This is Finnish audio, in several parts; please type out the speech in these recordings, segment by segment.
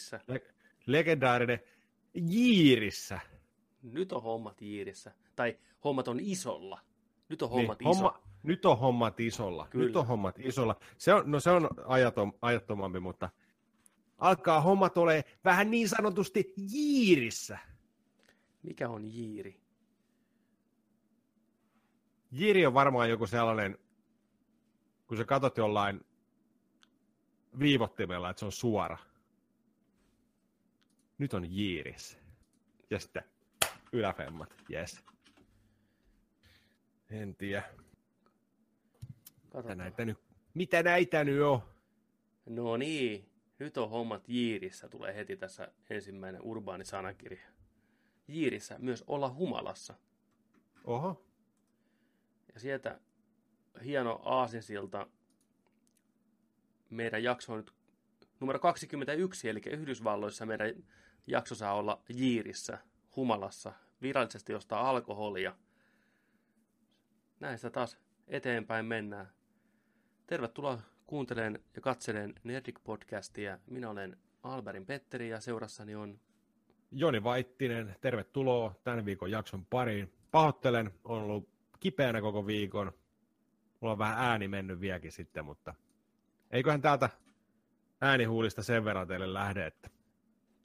Jiirissä. Le- legendaarinen Jiirissä. Nyt on hommat Jiirissä. Tai hommat on isolla. Nyt on Niin, hommat iso. homma, nyt on hommat isolla. Kyllä. Nyt on hommat isolla. Se on, no se on ajatom, ajattomampi, mutta alkaa hommat ole vähän niin sanotusti jiirissä. Mikä on Jiiri? Jiiri on varmaan joku sellainen, kun sä katot jollain viivottimella, että se on suora. Nyt on jiirissä. Ja sitten yläfemmat, yes. En tiedä. Mitä näitä nyt, mitä näitä nyt on? No niin, nyt on hommat Jiirissä, tulee heti tässä ensimmäinen urbaani sanakirja. Jiirissä myös olla humalassa. Oho. Ja sieltä hieno aasinsilta. Meidän jakso on nyt numero 21, eli Yhdysvalloissa meidän jakso saa olla Jiirissä, humalassa, virallisesti ostaa alkoholia. Näistä taas eteenpäin mennään. Tervetuloa kuuntelemaan ja katseleen Nerdik-podcastia. Minä olen Alberin Petteri ja seurassani on Joni Vaittinen, tervetuloa tämän viikon jakson pariin. Pahoittelen, on ollut kipeänä koko viikon. Mulla on vähän ääni mennyt vieläkin sitten, mutta eiköhän täältä äänihuulista sen verran teille lähde, että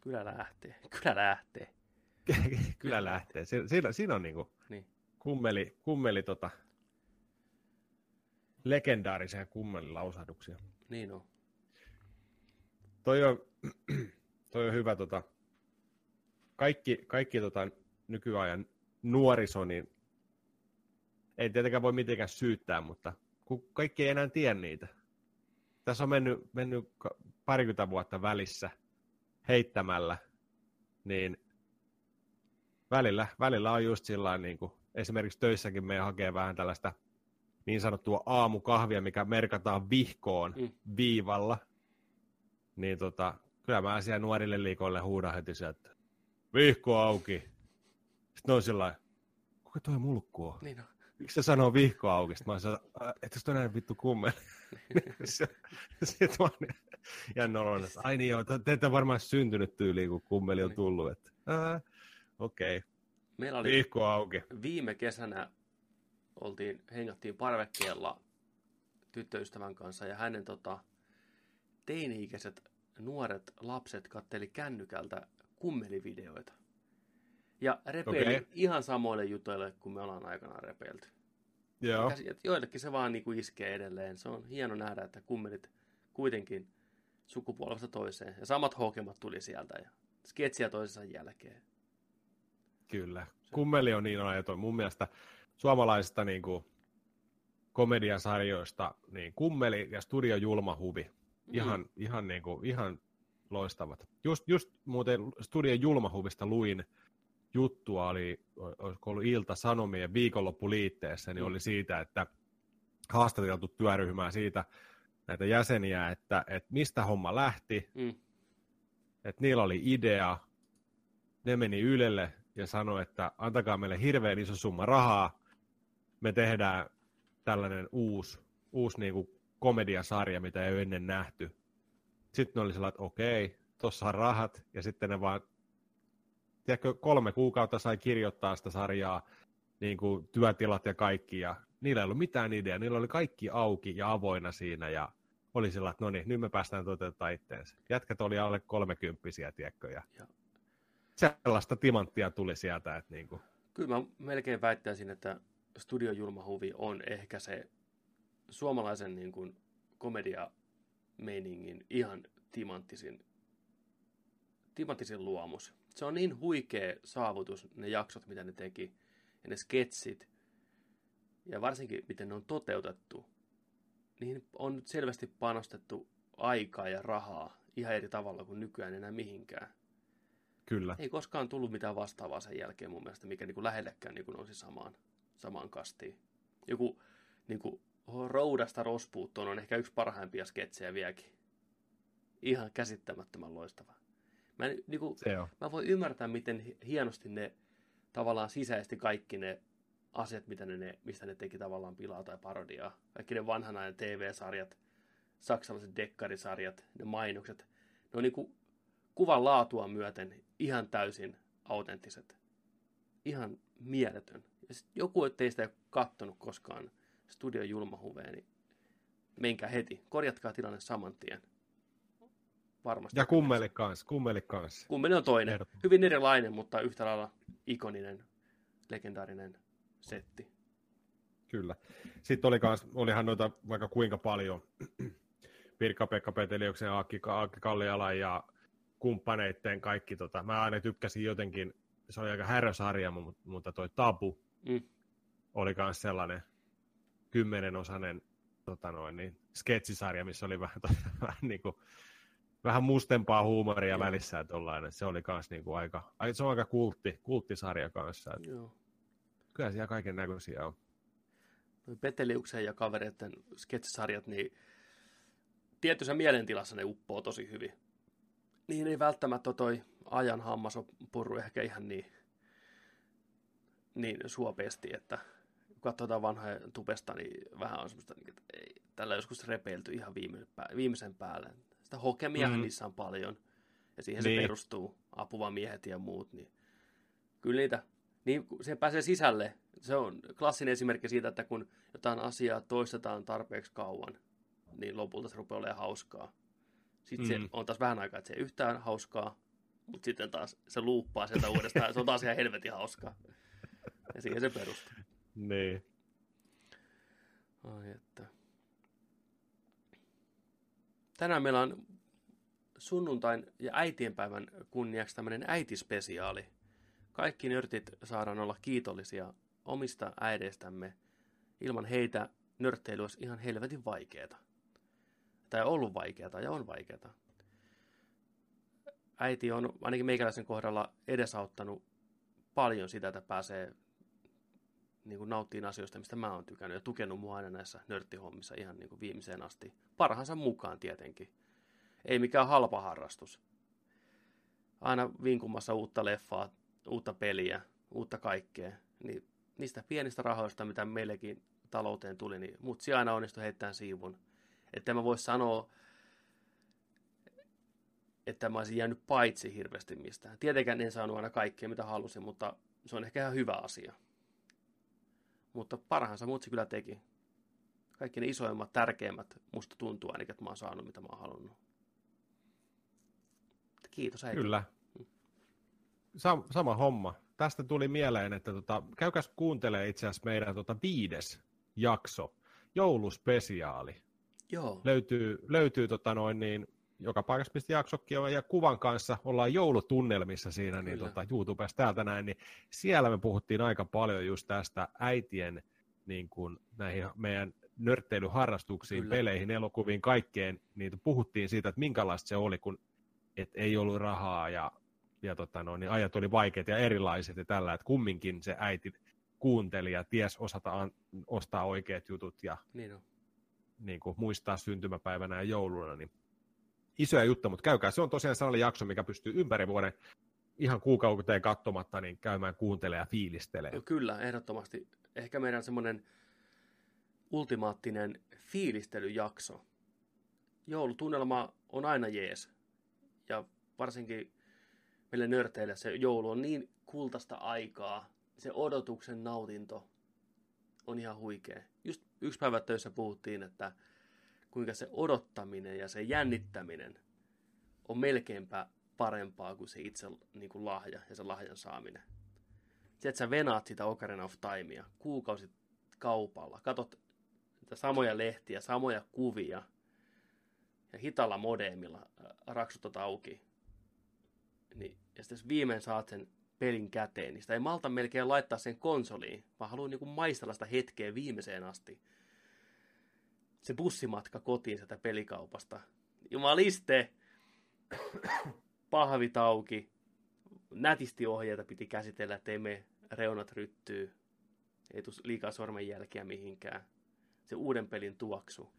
Kyllä lähtee, kyllä lähtee. kyllä lähtee. Siinä, siinä, siinä on niinku Niin. kummeli, kummeli tota, legendaarisia kummelilausahduksia. Niin on. Toi on, toi on hyvä, tota, kaikki, kaikki tota, nykyajan nuoriso, niin ei tietenkään voi mitenkään syyttää, mutta kun kaikki ei enää tiedä niitä. Tässä on mennyt, mennyt parikymmentä vuotta välissä heittämällä, niin välillä, välillä on just sillä niin kuin esimerkiksi töissäkin me hakee vähän tällaista niin sanottua aamukahvia, mikä merkataan vihkoon Mm. viivalla, niin tota, kyllä mä siellä nuorille liikoille huudan heti sieltä, että vihko auki. Sitten ne on sillä kuka toi mulkku on? Niin on. Miksi se sanoo vihko auki? Sitten mä sanon, että se on näin vittu kummeli. Sitten mä oon jännä oloinen, että ai niin joo, te te ette varmaan syntynyt tyyliin, kun kummeli on Niin. tullut. Että, "Ää, Okei, okay. Meillä oli vihko auki. viime kesänä oltiin, hengattiin parvekkeella tyttöystävän kanssa ja hänen tota, teini-ikäiset nuoret lapset katteli kännykältä kummelivideoita. Ja repeili Okei. ihan samoille jutuille kuin me ollaan aikanaan repeilty. Joo, Joillekin se vaan niinku iskee edelleen. Se on hieno nähdä, että kummelit kuitenkin sukupolvesta toiseen. Ja samat hokemat tuli sieltä ja sketsiä toisensa jälkeen. kyllä. Kummeli on niin ajaton. Mun mielestä suomalaisista niin kuin, komediasarjoista niin kummeli ja studio julma huvi. Ihan, mm. ihan, niin kuin, ihan loistavat. Just, just muuten Studio Julmahuvista luin juttua, oli, olisiko ollut Ilta-Sanomien viikonloppuliitteessä, niin Mm. oli siitä, että haastateltu työryhmää siitä näitä jäseniä, että, että mistä homma lähti, Mm. että niillä oli idea, ne meni Ylelle ja sanoi, että antakaa meille hirveän iso summa rahaa, me tehdään tällainen uusi, uusi niin kuin komediasarja, mitä ei ole ennen nähty. Sitten ne oli sellainen, että okei, tuossa on rahat, ja sitten ne vaan, tiedätkö, kolme kuukautta sai kirjoittaa sitä sarjaa, niin kuin työtilat ja kaikki, ja niillä ei ollut mitään ideaa, niillä oli kaikki auki ja avoinna siinä, ja oli sillä, että no niin, nyt me päästään toteuttamaan itteensä. Jätkät oli alle kolmekymppisiä, tiedätkö, ja Ja. sellaista timanttia tuli sieltä, että niin kuin, Kyllä mä melkein väittäisin, että Studio Julma Huvi on ehkä se suomalaisen niin kuin komedia-meiningin ihan timanttisin, timanttisin luomus. Se on niin huikea saavutus, ne jaksot, mitä ne teki, ja ne sketsit, ja varsinkin miten ne on toteutettu. Niihin on nyt selvästi panostettu aikaa ja rahaa ihan eri tavalla kuin nykyään enää mihinkään kyllä. ei koskaan tullut mitään vastaavaa sen jälkeen mun mielestä, mikä niin kuin lähellekään niin kuin nousi samaan, samaan kastiin. Joku niin kuin roudasta rospuuttoon on ehkä yksi parhaimpia sketsejä vieläkin. Ihan käsittämättömän loistava. Mä, en, niin kuin, Se on. mä voin ymmärtää, miten hi- hienosti ne tavallaan sisäisesti kaikki ne asiat, mitä ne, mistä ne teki tavallaan pilaa tai parodiaa. Kaikki ne vanhan ajan TV-sarjat, saksalaiset dekkarisarjat, ne mainokset. Ne on niin kuin kuvan laatua myöten ihan täysin autenttiset. Ihan mieletön. Ja sit joku, ettei sitä kattonut koskaan studion julmahuveen, niin menkää heti. Korjatkaa tilanne saman tien. Varmasti. Ja kummeli kanssa, kummeli kanssa. Kummeli on toinen. Hyvin erilainen, mutta yhtä lailla ikoninen, legendaarinen setti. Kyllä. Sitten oli kans, olihan noita vaikka kuinka paljon. Pirkka-Pekka Peteliuksen, Akki, Akki Kalliala ja kumppaneitten kaikki. Tota, mä aina tykkäsin jotenkin, se oli aika härösarja, mutta toi Tabu mm. oli myös sellainen kymmenenosainen tota noin, niin, sketsisarja, missä oli vähän, tota, vähän, niin kuin, vähän mustempaa huumoria Joo. välissä, että ollain, että se oli kans niin kuin aika, se on aika kultti, kulttisarja kanssa. Että Joo. Kyllä siellä kaiken näköisiä on. Peteliuksen ja kavereiden sketsisarjat, niin tietyssä mielentilassa ne uppoo tosi hyvin. Niin ei välttämättä toi ajan hammas on purru ehkä ihan niin, niin suopeasti, että kun katsotaan vanhoja tupesta, niin vähän on semmoista, niin, että ei, tällä joskus repeilty ihan viimeisen päälle. Sitä hokemia mm. niissä on paljon, ja siihen niin. se perustuu, apuvamiehet ja muut, niin kyllä niitä, niin se pääsee sisälle. Se on klassinen esimerkki siitä, että kun jotain asiaa toistetaan tarpeeksi kauan, niin lopulta se rupeaa olemaan hauskaa. Sitten mm. se on taas vähän aikaa, että se ei yhtään hauskaa, mutta sitten taas se luuppaa sieltä uudestaan. se on taas ihan helvetin hauskaa. Ja siihen se perustuu. Niin. Ai että. Tänään meillä on sunnuntain ja äitienpäivän kunniaksi tämmöinen äitispesiaali. Kaikki nörtit saadaan olla kiitollisia omista äideistämme. Ilman heitä nörtteily olisi ihan helvetin vaikeeta tai ollut vaikeaa ja on vaikeaa. Äiti on ainakin meikäläisen kohdalla edesauttanut paljon sitä, että pääsee niin kuin nauttiin asioista, mistä mä oon tykännyt ja tukenut mua aina näissä nörttihommissa ihan niin kuin viimeiseen asti. Parhaansa mukaan tietenkin. Ei mikään halpa harrastus. Aina vinkumassa uutta leffaa, uutta peliä, uutta kaikkea. Niin niistä pienistä rahoista, mitä meillekin talouteen tuli, niin mutsi aina onnistui heittämään siivun että mä voi sanoa, että mä olisin jäänyt paitsi hirveästi mistään. Tietenkään en saanut aina kaikkea, mitä halusin, mutta se on ehkä ihan hyvä asia. Mutta parhaansa mutsi kyllä teki. Kaikki ne isoimmat, tärkeimmät musta tuntuu ainakin, että mä oon saanut, mitä mä oon halunnut. Kiitos äiti. Kyllä. Sam- sama homma. Tästä tuli mieleen, että tota, käykäs kuuntelee itse asiassa meidän tota viides jakso, jouluspesiaali. Joo. Löytyy, löytyy tota noin niin, joka paikassa mistä jaksokki on, ja kuvan kanssa ollaan joulutunnelmissa siinä niin tota, YouTubessa täältä näin, niin siellä me puhuttiin aika paljon just tästä äitien niin kuin, näihin meidän nörtteilyharrastuksiin, Kyllä. peleihin, elokuviin, kaikkeen, niin puhuttiin siitä, että minkälaista se oli, kun et ei ollut rahaa ja, ja tota no, niin ajat oli vaikeat ja erilaiset ja tällä, että kumminkin se äiti kuunteli ja ties osata an, ostaa oikeat jutut ja niin on niin kuin muistaa syntymäpäivänä ja jouluna, niin isoja juttuja, mutta käykää. Se on tosiaan sellainen jakso, mikä pystyy ympäri vuoden ihan kuukauteen katsomatta niin käymään kuuntelemaan ja fiilistelemään. No kyllä, ehdottomasti. Ehkä meidän semmoinen ultimaattinen fiilistelyjakso. Joulutunnelma on aina jees. Ja varsinkin meille nörteille se joulu on niin kultaista aikaa. Se odotuksen nautinto on ihan huikea. Just yksi päivä töissä puhuttiin, että kuinka se odottaminen ja se jännittäminen on melkeinpä parempaa kuin se itse niin kuin lahja ja se lahjan saaminen. Se, että sä venaat sitä Ocarina of Timea kuukausit kaupalla, katot niitä samoja lehtiä, samoja kuvia ja hitalla modemilla äh, raksutot auki. Niin, ja sitten jos viimein saat sen pelin käteen, niin sitä ei malta melkein laittaa sen konsoliin, vaan haluaa niin maistella sitä hetkeä viimeiseen asti. Se bussimatka kotiin sieltä pelikaupasta. Jumaliste! Pahvit auki. Nätisti ohjeita piti käsitellä, ettei me reunat ryttyy. Ei tule liikaa sormenjälkiä mihinkään. Se uuden pelin tuoksu.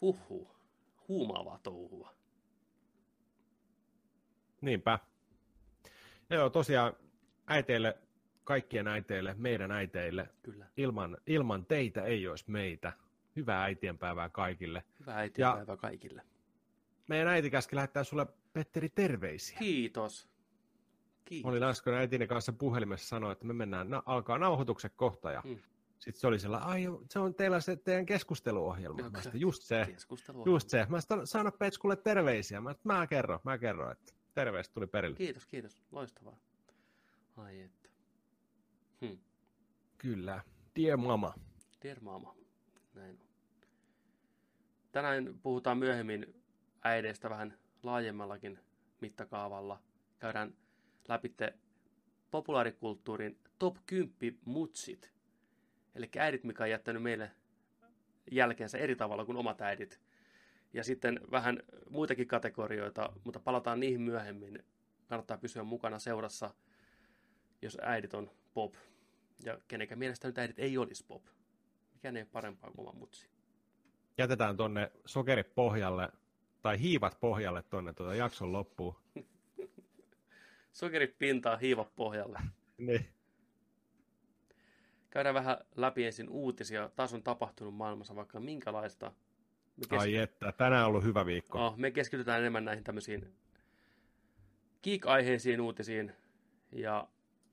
Huhhuh. Huumaavaa touhua. Niinpä. Joo, tosiaan äiteille, kaikkien äiteille, meidän äiteille. Kyllä. Ilman, ilman teitä ei olisi meitä. Hyvää äitienpäivää kaikille. Hyvää äitienpäivää ja kaikille. meidän äiti käski lähettää sulle, Petteri, terveisiä. Kiitos. Kiitos. Mä olin äsken äitini kanssa puhelimessa sanoa, että me mennään, na- alkaa nauhoituksen kohta, ja Mm. sitten se oli sillä, ai se on teillä se teidän keskusteluohjelma. Mä sanoin, just se, just se. Mä sanoin, sano Petskulle terveisiä. Mä, mä kerron, mä kerron, että terveistä tuli perille. Kiitos, kiitos. Loistavaa. Ai että. Hmm. Kyllä. Dear mama. Dear mama. Näin on. Tänään puhutaan myöhemmin äideistä vähän laajemmallakin mittakaavalla. Käydään läpi populaarikulttuurin top 10 mutsit. Eli äidit, mikä on jättänyt meille jälkeensä eri tavalla kuin omat äidit. Ja sitten vähän muitakin kategorioita, mutta palataan niihin myöhemmin. Kannattaa pysyä mukana seurassa, jos äidit on pop. Ja kenenkään mielestä nyt äidit ei olisi pop. Mikään ei ole parempaa kuin oma mutsi. Jätetään tonne sokerit pohjalle, tai hiivat pohjalle tonne tuota jakson loppuun. Sokerit pintaa, hiiva pohjalle. Niin. Käydään vähän läpi ensin uutisia. Taas on tapahtunut maailmassa vaikka minkälaista. Me, Ai että, tänään on ollut hyvä viikko. oh, me keskitytään enemmän näihin tämmöisiin geek-aiheisiin uutisiin. Ja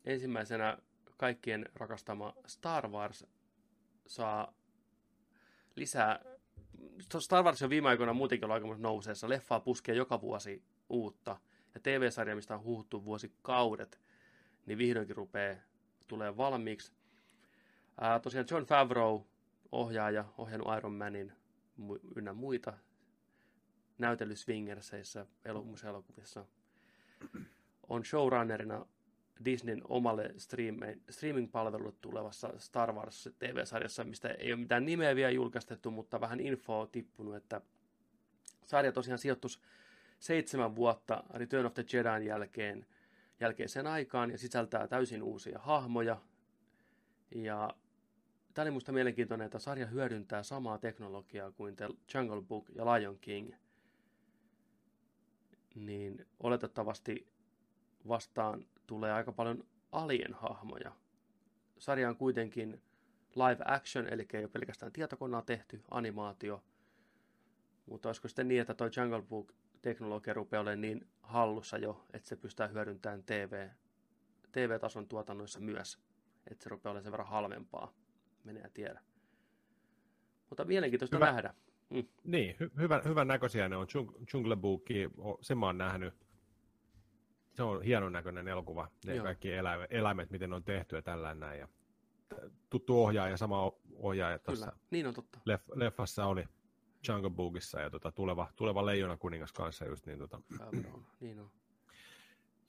ensimmäisenä kaikkien rakastama Star Wars saa lisää. Star Wars on viime aikoina muutenkin ollut aika nouseessa. Leffaa puskee joka vuosi uutta. Ja TV-sarja, mistä on huhuttu vuosikaudet, niin vihdoinkin rupeaa tulee valmiiksi. Ää, tosiaan John Favreau, ohjaaja, ohjannut Iron Manin ynnä muita näytelyswingerseissä elokuvissa elokuvissa. On showrunnerina Disneyn omalle streaming-palvelulle tulevassa Star Wars TV-sarjassa, mistä ei ole mitään nimeä vielä julkaistettu, mutta vähän infoa tippunut, että sarja tosiaan sijoittuisi seitsemän vuotta Return of the Jedin jälkeen, jälkeiseen aikaan ja sisältää täysin uusia hahmoja. Ja tämä oli minusta mielenkiintoinen, että sarja hyödyntää samaa teknologiaa kuin The Jungle Book ja Lion King. Niin oletettavasti vastaan tulee aika paljon alien-hahmoja. Sarja on kuitenkin live action, eli ei ole pelkästään tietokoneella tehty animaatio. Mutta olisiko sitten niin, että tuo Jungle Book teknologia rupeaa olemaan niin hallussa jo, että se pystyy hyödyntämään TV, TV-tason tuotannoissa myös. Että se rupeaa olemaan sen verran halvempaa. Menee tiedä. Mutta mielenkiintoista Hyvä. nähdä. Mm. Niin, hy- hyvän, hyvän näköisiä ne on. Jung- Jungle Book, sen mä oon nähnyt. Se on hienon näköinen elokuva. Ne Joo. kaikki eläimet, eläimet, miten ne on tehty ja tällainen näin. Ja t- tuttu ohjaaja, sama ohjaaja tuossa Kyllä, niin on totta. leff- leffassa oli Jungle Bookissa ja tota, tuleva, tuleva Leijona kuningas kanssa just niin. Tota. Niin on.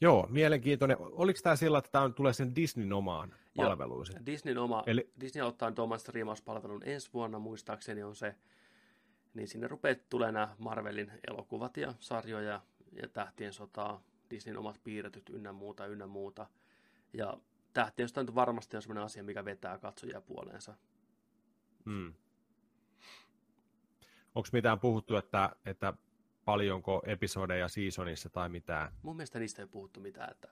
Joo, mielenkiintoinen. Oliko tämä sillä, että tämä tulee sen Disneyn omaan palveluun? Disneyn oma, Eli-. Disney ottaa nyt oman striimauspalvelun ensi vuonna, muistaakseni on se, niin sinne rupeaa tulee nämä Marvelin elokuvat ja sarjoja ja Tähtien sotaa, Disneyn omat piirretyt ynnä muuta, ynnä muuta. Ja Tähtien sota nyt varmasti on sellainen asia, mikä vetää katsojia puoleensa. Hmm. Onko mitään puhuttu, että, että paljonko episodeja seasonissa tai mitään? Mun mielestä niistä ei puhuttu mitään, että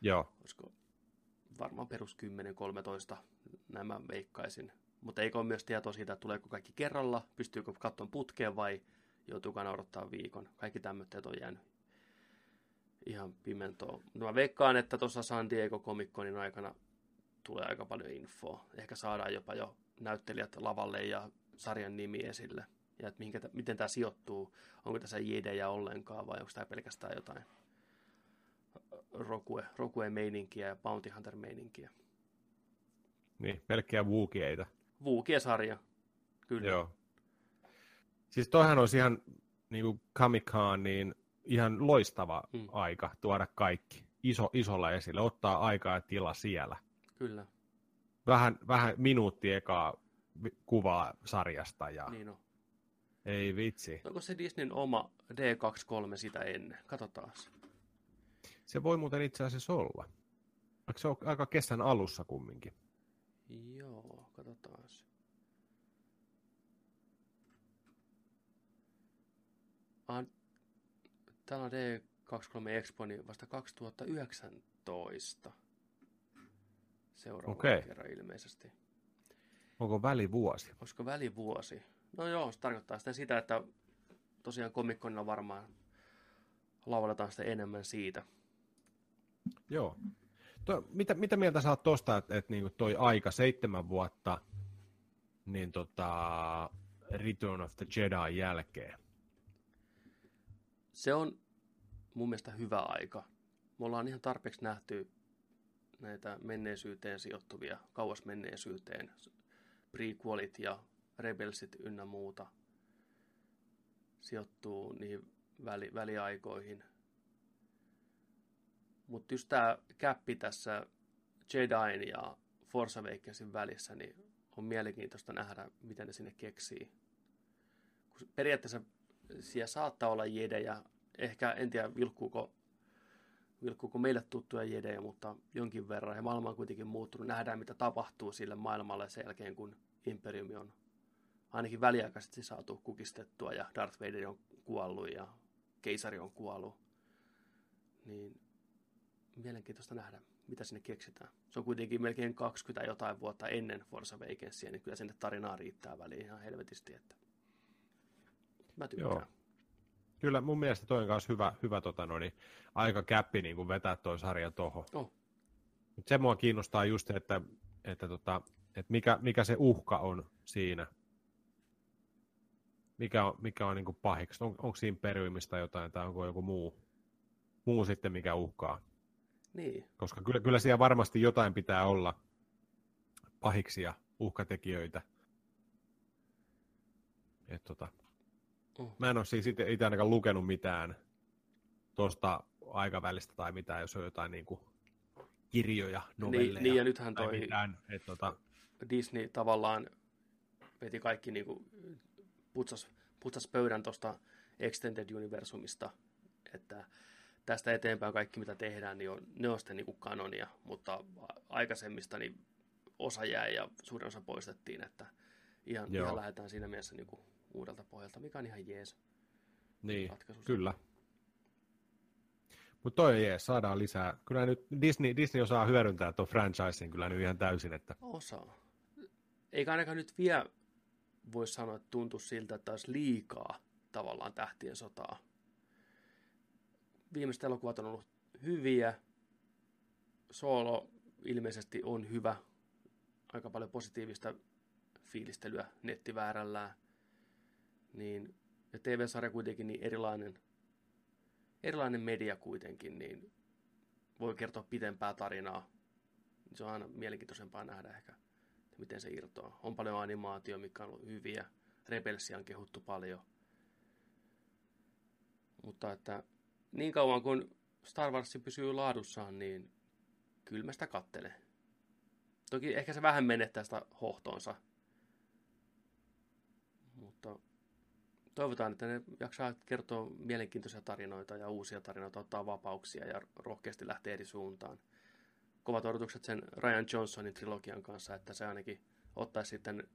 Joo, olisiko varmaan perus 10-13 nämä veikkaisin. Mutta eikö ole myös tietoa siitä, että tuleeko kaikki kerralla, pystyykö katsomaan putkeen vai joutuuko odottaa viikon. Kaikki tämmöiset on jäänyt ihan pimentoon. No mä veikkaan, että tuossa San Diego Comic Conin aikana tulee aika paljon infoa. Ehkä saadaan jopa jo näyttelijät lavalle ja sarjan nimi esille. Ja että mihinkä, miten tämä sijoittuu. Onko tässä jedejä ollenkaan vai onko tämä pelkästään jotain Rokue, Rokue-meininkiä ja Bounty Hunter-meininkiä. niin, pelkkiä wuukieita. Vuukie-sarja, kyllä. Joo. Siis toihan olisi ihan niin kuin Comic-Con, niin ihan loistava Mm. aika tuoda kaikki iso, isolla esille, ottaa aikaa ja tila siellä. Kyllä, Vähän, vähän minuutti ekaa kuvaa sarjasta ja niin. niin on. ei vitsi. Onko se Disneyn oma D23 sitä ennen? Katsotaan. Se voi muuten itse asiassa olla. Eikö se ole aika kesän alussa kumminkin? Joo, katsotaan. Ah, täällä on D23 Expo niin vasta 2019. Seuraava Okei. kerran ilmeisesti. Onko välivuosi? Olisiko välivuosi? No joo, se tarkoittaa sitten sitä, että tosiaan komikkonilla varmaan lauletaan sitä enemmän siitä. Joo. To, mitä, mitä mieltä sä oot tosta, että, että niin toi aika, seitsemän vuotta, niin tota, Return of the Jedi jälkeen? Se on mun mielestä hyvä aika. Me ollaan ihan tarpeeksi nähty näitä menneisyyteen sijoittuvia, kauas menneisyyteen, prequelit ja rebelsit ynnä muuta sijoittuu niihin väli, väliaikoihin. Mutta just tämä käppi tässä Jedin ja Force Awakensin välissä, niin on mielenkiintoista nähdä, miten ne sinne keksii. Kun periaatteessa siellä saattaa olla jedejä, ehkä en tiedä vilkkuuko, vilkkuuko meille tuttuja jedejä, mutta jonkin verran. Ja maailma on kuitenkin muuttunut. Nähdään, mitä tapahtuu sille maailmalle sen jälkeen, kun Imperiumi on ainakin väliaikaisesti saatu kukistettua ja Darth Vader on kuollut ja keisari on kuollut. Niin mielenkiintoista nähdä, mitä sinne keksitään. Se on kuitenkin melkein 20 jotain vuotta ennen Force Awakensia, niin kyllä sinne tarinaa riittää väliin ihan helvetisti. Että mä tykkään. Joo. Kyllä mun mielestä toi on myös hyvä, hyvä tota, no, niin, aika käppi niin kuin vetää toi sarja tuohon. Oh. se mua kiinnostaa just, että, että, tota, että mikä, mikä se uhka on siinä. Mikä on, mikä on niin kuin pahiksi. On, onko siinä periymistä jotain tai onko joku muu, muu sitten, mikä uhkaa. Niin. Koska kyllä, kyllä siellä varmasti jotain pitää olla pahiksi ja uhkatekijöitä. Et tota, oh. Mä en ole siis itse ainakaan lukenut mitään tuosta aikavälistä tai mitään, jos on jotain niin kuin kirjoja, novelleja. Niin, niin ja nythän toi mitään, et, tota... Disney tavallaan veti kaikki niin kuin, putsas, putsas pöydän tuosta Extended Universumista, että tästä eteenpäin kaikki, mitä tehdään, niin on, ne on sitten niin kuin kanonia, mutta aikaisemmista niin osa jäi ja suurin osa poistettiin, että ihan, ihan lähdetään siinä mielessä niin kuin uudelta pohjalta, mikä on ihan jees. Niin, kyllä. Mutta toi jees, saadaan lisää. Kyllä nyt Disney, Disney osaa hyödyntää tuon franchisein kyllä nyt ihan täysin. Että... Osaa. Eikä ainakaan nyt vielä voi sanoa, että tuntuu siltä, että olisi liikaa tavallaan tähtien sotaa viimeiset elokuvat on ollut hyviä. Solo ilmeisesti on hyvä. Aika paljon positiivista fiilistelyä nettiväärällään. Niin, ja TV-sarja kuitenkin niin erilainen, erilainen media kuitenkin, niin voi kertoa pitempää tarinaa. Se on aina mielenkiintoisempaa nähdä ehkä, miten se irtoaa. On paljon animaatio, mikä on ollut hyviä. Rebelsia on kehuttu paljon. Mutta että niin kauan kun Star Wars pysyy laadussaan, niin kyllä mä sitä kattelen. Toki ehkä se vähän menettää sitä hohtoonsa. Mutta toivotaan, että ne jaksaa kertoa mielenkiintoisia tarinoita ja uusia tarinoita, ottaa vapauksia ja rohkeasti lähteä eri suuntaan. Kovat odotukset sen Ryan Johnsonin trilogian kanssa, että se ainakin ottaisi sitten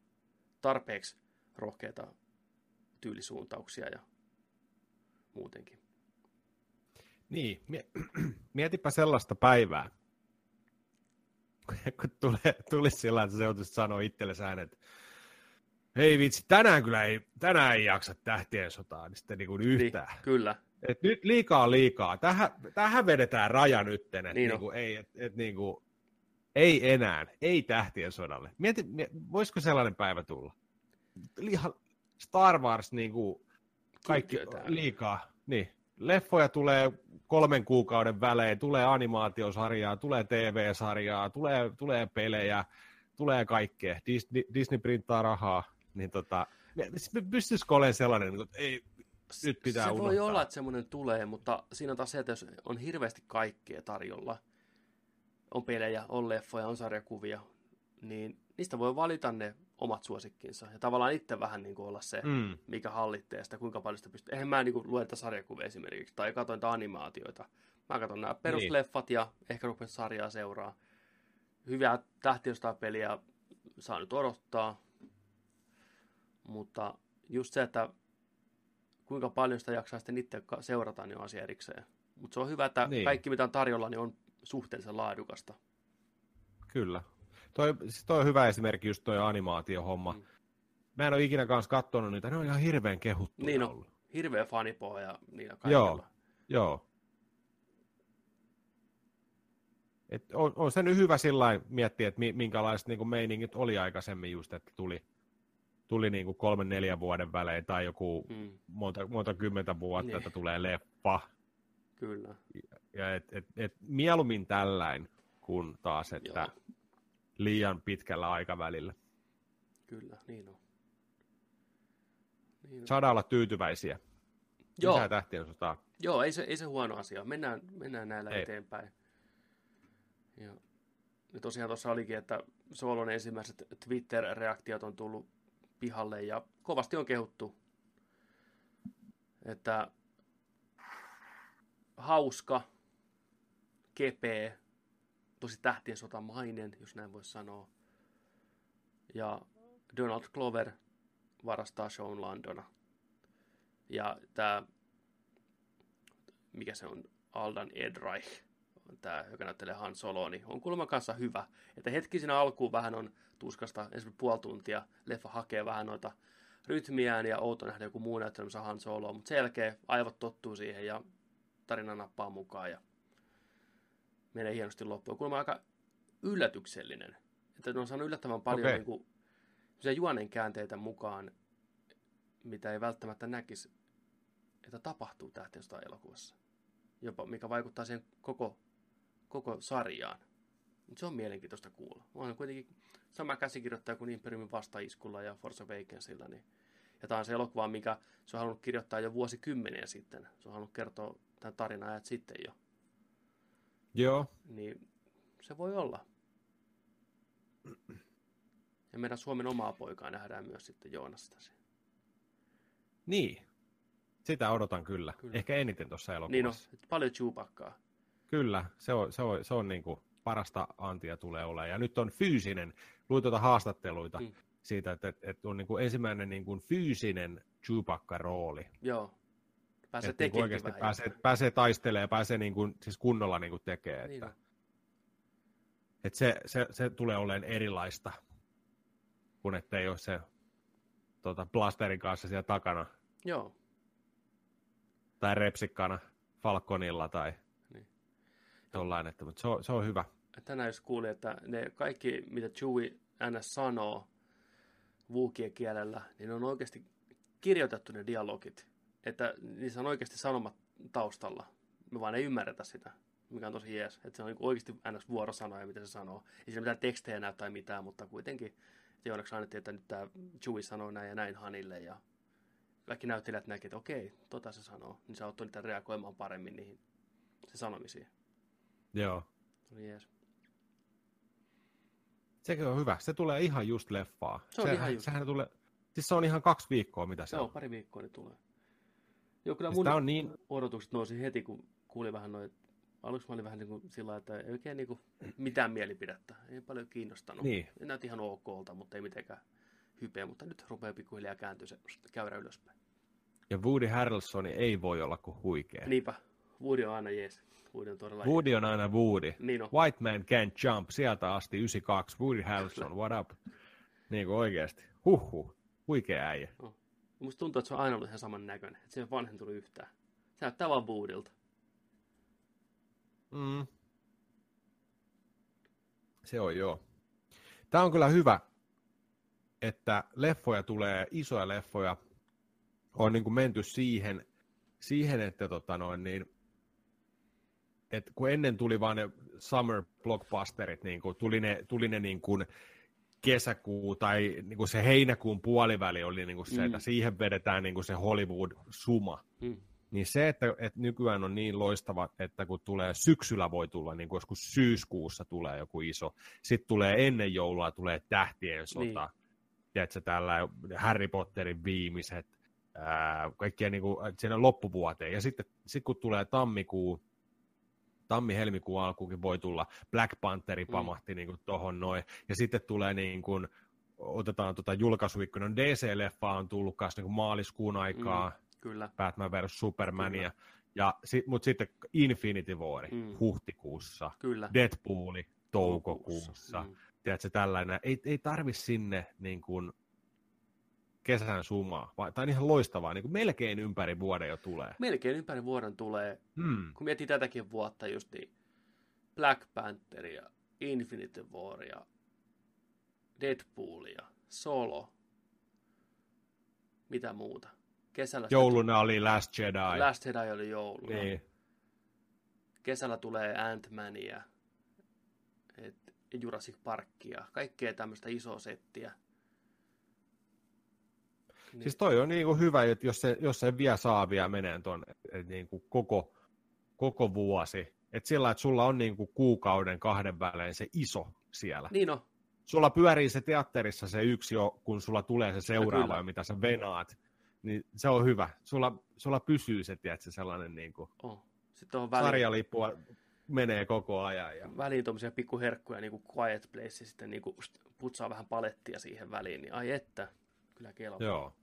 tarpeeksi rohkeita tyylisuuntauksia ja muutenkin. Niin, mietipä sellaista päivää, kun tulee, tulisi sillä, että se joutuisi sanoa itsellesi äänet, hei vitsi, tänään kyllä ei, tänään ei jaksa tähtien sotaa, niin sitten niin kuin yhtään. Niin, kyllä. Et nyt liikaa liikaa. Tähän, tähän vedetään raja nyt, että niin niin kuin, ei, et, et, niin kuin, ei enää, ei tähtien sodalle. Mieti, voisiko sellainen päivä tulla? Liha, Star Wars niin kuin, kaikki liikaa. Niin leffoja tulee kolmen kuukauden välein, tulee animaatiosarjaa, tulee TV-sarjaa, tulee, tulee pelejä, tulee kaikkea. Disney, Disney printtaa rahaa, niin tota, pystyisikö olemaan sellainen, että ei, nyt pitää Se unohtaa. voi olla, että semmoinen tulee, mutta siinä on taas se, että jos on hirveästi kaikkea tarjolla, on pelejä, on leffoja, on sarjakuvia, niin niistä voi valita ne omat suosikkinsa. Ja tavallaan itse vähän niin kuin olla se, mm. mikä hallitsee sitä, kuinka paljon sitä pystyy. Eihän mä niin kuin lue sarjakuvia esimerkiksi, tai katsoin niitä animaatioita. Mä katson nämä perusleffat niin. ja ehkä rupean sarjaa seuraa. Hyviä tähtiöstä peliä saa nyt odottaa. Mutta just se, että kuinka paljon sitä jaksaa sitten itse seurata, niin on asia erikseen. Mutta se on hyvä, että niin. kaikki mitä on tarjolla, niin on suhteellisen laadukasta. Kyllä. Toi, siis toi on hyvä esimerkki just toi animaatiohomma. Mm. Mä en ole ikinä kanssa katsonut niitä, ne on ihan hirveän kehuttuja niin on. ollut. Hirveä fanipohja niillä kaikilla. Joo, joo. Et on, on se nyt hyvä sillä miettiä, että minkälaiset niin meiningit oli aikaisemmin just, että tuli, tuli niin kuin kolmen neljän vuoden välein tai joku hmm. monta, monta kymmentä vuotta, niin. että tulee leffa. Kyllä. Ja et, et, et mieluummin tällain kuin taas, että Joo. liian pitkällä aikavälillä. Kyllä, niin on. Niin on. Saadaan olla tyytyväisiä. Joo. Lisää tähtien sotaa. Joo, ei se, ei se huono asia. Mennään, mennään näillä ei. eteenpäin. Ja, ja tosiaan tuossa olikin, että Soolon ensimmäiset Twitter-reaktiot on tullut pihalle ja kovasti on kehuttu, että hauska, kepeä, tosi tähtien sotamainen, jos näin voisi sanoa. Ja Donald Glover varastaa Sean Landona. Ja tämä, mikä se on, Aldan Edreich, tämä, joka näyttelee Han Soloa, niin on kuulemma kanssa hyvä. Että hetki siinä alkuun vähän on tuskasta, ensimmäisen puoli tuntia, leffa hakee vähän noita rytmiään ja outo nähdä joku muu näyttelemässä Han Soloa, mutta sen jälkeen aivot tottuu siihen ja tarina nappaa mukaan ja menee hienosti loppuun. Kuulemma aika yllätyksellinen. Että ne on saanut yllättävän paljon okay. niin kuin, juonen käänteitä mukaan, mitä ei välttämättä näkisi, että tapahtuu tähtien elokuvassa. Jopa mikä vaikuttaa siihen koko koko sarjaan. Se on mielenkiintoista kuulla. Mä olen kuitenkin sama käsikirjoittaja kuin Imperiumin vastaiskulla ja Force Awakensilla. Niin. Ja tämä on se elokuva, mikä se on halunnut kirjoittaa jo vuosikymmeniä sitten. Se on halunnut kertoa tämän tarinan ajat sitten jo. Joo. Niin se voi olla. Ja meidän Suomen omaa poikaa nähdään myös sitten Joonasta. Niin. Sitä odotan kyllä. kyllä. Ehkä eniten tuossa elokuvassa. Niin no, paljon Chewbaccaa. Kyllä, se on, se on, se on niin kuin parasta antia tulee olemaan. Ja nyt on fyysinen, luin tuota haastatteluita mm. siitä, että, että on niin kuin ensimmäinen niin kuin fyysinen Chewbacca-rooli. Joo. Pääsee tekemään. Niin oikeasti pääsee, pääsee taistelemaan ja pääsee niin kuin, siis kunnolla niin kuin tekee. Niin että, että se, se, se, tulee olemaan erilaista, kun ettei ole se tota, blasterin kanssa siellä takana. Joo. Tai repsikkana Falconilla tai Jollain, että, mutta se on, se on hyvä. Tänään jos kuuli, että ne kaikki, mitä Chewie ns. sanoo vuukien kielellä, niin on oikeasti kirjoitettu ne dialogit. Että niissä on oikeasti sanomat taustalla. Me vaan ei ymmärretä sitä, mikä on tosi jees. Että se on niin oikeasti ns. vuorosanoja, mitä se sanoo. Ei siinä mitään tekstejä näy tai mitään, mutta kuitenkin se onneksi annettiin, että nyt tämä Chewie sanoo näin ja näin Hanille ja kaikki näyttelijät näkivät, että okei, tota se sanoo. Niin se auttoi niitä reagoimaan paremmin niihin se sanomisiin. Joo. Oli jees. Sekin on hyvä. Se tulee ihan just leffaa. Se on sehän, ihan just. Sehän tulee, siis se on ihan kaksi viikkoa, mitä se Joo, on. pari viikkoa niin tulee. Joo, kyllä siis mun on niin... odotukset nousi heti, kun kuulin vähän noin. Aluksi mä olin vähän niin kuin sillä että ei oikein niin kuin mitään mielipidettä. Ei paljon kiinnostanut. Niin. Näytti ihan okolta, mutta ei mitenkään hypeä. Mutta nyt rupeaa pikkuhiljaa kääntyä se käyrä ylöspäin. Ja Woody Harrelson ei voi olla kuin huikea. Niinpä. Woody on aina jees. Woody on todella Woody on aina Woody. Niin on. White Man Can't Jump, sieltä asti 92. Woody Harrelson, what up? Niin kuin oikeasti. Huhhuh, huikea äijä. No. Musta tuntuu, että se on aina ollut ihan saman näköinen. Että se ei vanhentunut yhtään. Se näyttää vaan Woodylta. Mm. Se on joo. Tämä on kyllä hyvä, että leffoja tulee, isoja leffoja, on niin kuin menty siihen, siihen että tota noin, niin et kun ennen tuli vain ne summer blockbusterit, niin kuin, tuli ne, tuli ne niin kuin kesäkuu tai niin kuin se heinäkuun puoliväli oli niin kuin se, mm. että siihen vedetään niin kuin se Hollywood-suma. Mm. Niin se, että, että nykyään on niin loistava, että kun tulee syksyllä voi tulla, niin kuin joskus syyskuussa tulee joku iso, sitten tulee ennen joulua, tulee tähtien sota, niin. tiedätkö, tällä Harry Potterin viimeiset, ää, kaikkia niin kuin, siinä loppuvuoteen. Ja sitten sit kun tulee tammikuu, tammi-helmikuun alkuukin voi tulla. Black Pantheri mm. pamahti mm. niin tuohon noin. Ja sitten tulee niin kuin, otetaan tota julkaisuikkuna. DC-leffa on tullut kanssa niin maaliskuun aikaa. Mm, kyllä. Batman vs. Supermania. Kyllä. Ja, mutta sitten Infinity War mm. huhtikuussa. Kyllä. Deadpooli toukokuussa. Mm. Tiedätkö, tällainen. Ei, ei tarvi sinne niin kuin, kesän sumaa. Tämä on ihan loistavaa, niin kuin melkein ympäri vuoden jo tulee. Melkein ympäri vuoden tulee. Hmm. Kun miettii tätäkin vuotta just niin Black Pantheria, Infinity Waria, Deadpoolia, Solo, mitä muuta. Kesällä Jouluna oli Last Jedi. tuli- Last Jedi oli jouluna. Niin. Kesällä tulee Ant-Mania, et Jurassic Parkia, kaikkea tämmöistä isoa settiä. Niin, Siis toi on niinku hyvä, että jos se, jos se vielä saa vielä menee ton et niinku koko, koko vuosi, että sillä, että sulla on niinku kuukauden kahden välein se iso siellä. niin no, Sulla pyörii se teatterissa se yksi jo, kun sulla tulee se seuraava, kyllä. mitä sä venaat, niin se on hyvä. Sulla, sulla pysyy se, tiedätkö, sellainen niinku on. Sitten on sarjalippua menee koko ajan. Ja... väliin tuommoisia pikkuherkkuja, niin kuin Quiet Place, ja sitten niin kuin putsaa vähän palettia siihen väliin, niin ai että, kyllä kelpaa. Joo,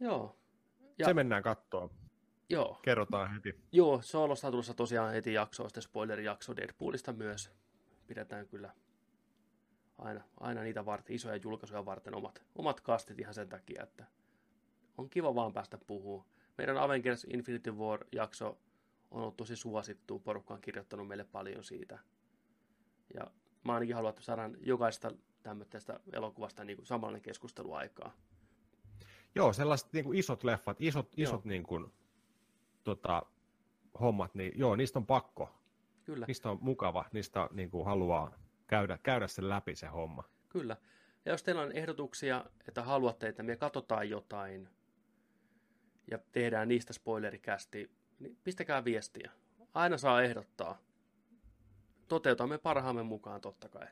Joo. ja... Se mennään kattoon. Joo. Kerrotaan heti. Joo, Soolosta on tulossa tosiaan heti jakso, sitten spoilerijakso Deadpoolista myös. Pidetään kyllä aina, aina niitä varten, isoja julkaisuja varten omat, omat kastit ihan sen takia, että on kiva vaan päästä puhua. Meidän Avengers Infinity War-jakso on ollut tosi suosittu, porukka on kirjoittanut meille paljon siitä. Ja mä ainakin haluan, että saadaan jokaista tämmöistä elokuvasta niin samanlainen keskustelu aikaa. Joo, sellaiset niin kuin isot leffat, isot, Joo. isot niin kuin, tota, hommat, niin joo, niistä on pakko. Kyllä. Niistä on mukava, niistä niin kuin haluaa käydä, käydä sen läpi se homma. Kyllä. Ja jos teillä on ehdotuksia, että haluatte, että me katsotaan jotain ja tehdään niistä spoilerikästi, niin pistäkää viestiä. Aina saa ehdottaa. Toteutamme parhaamme mukaan totta kai.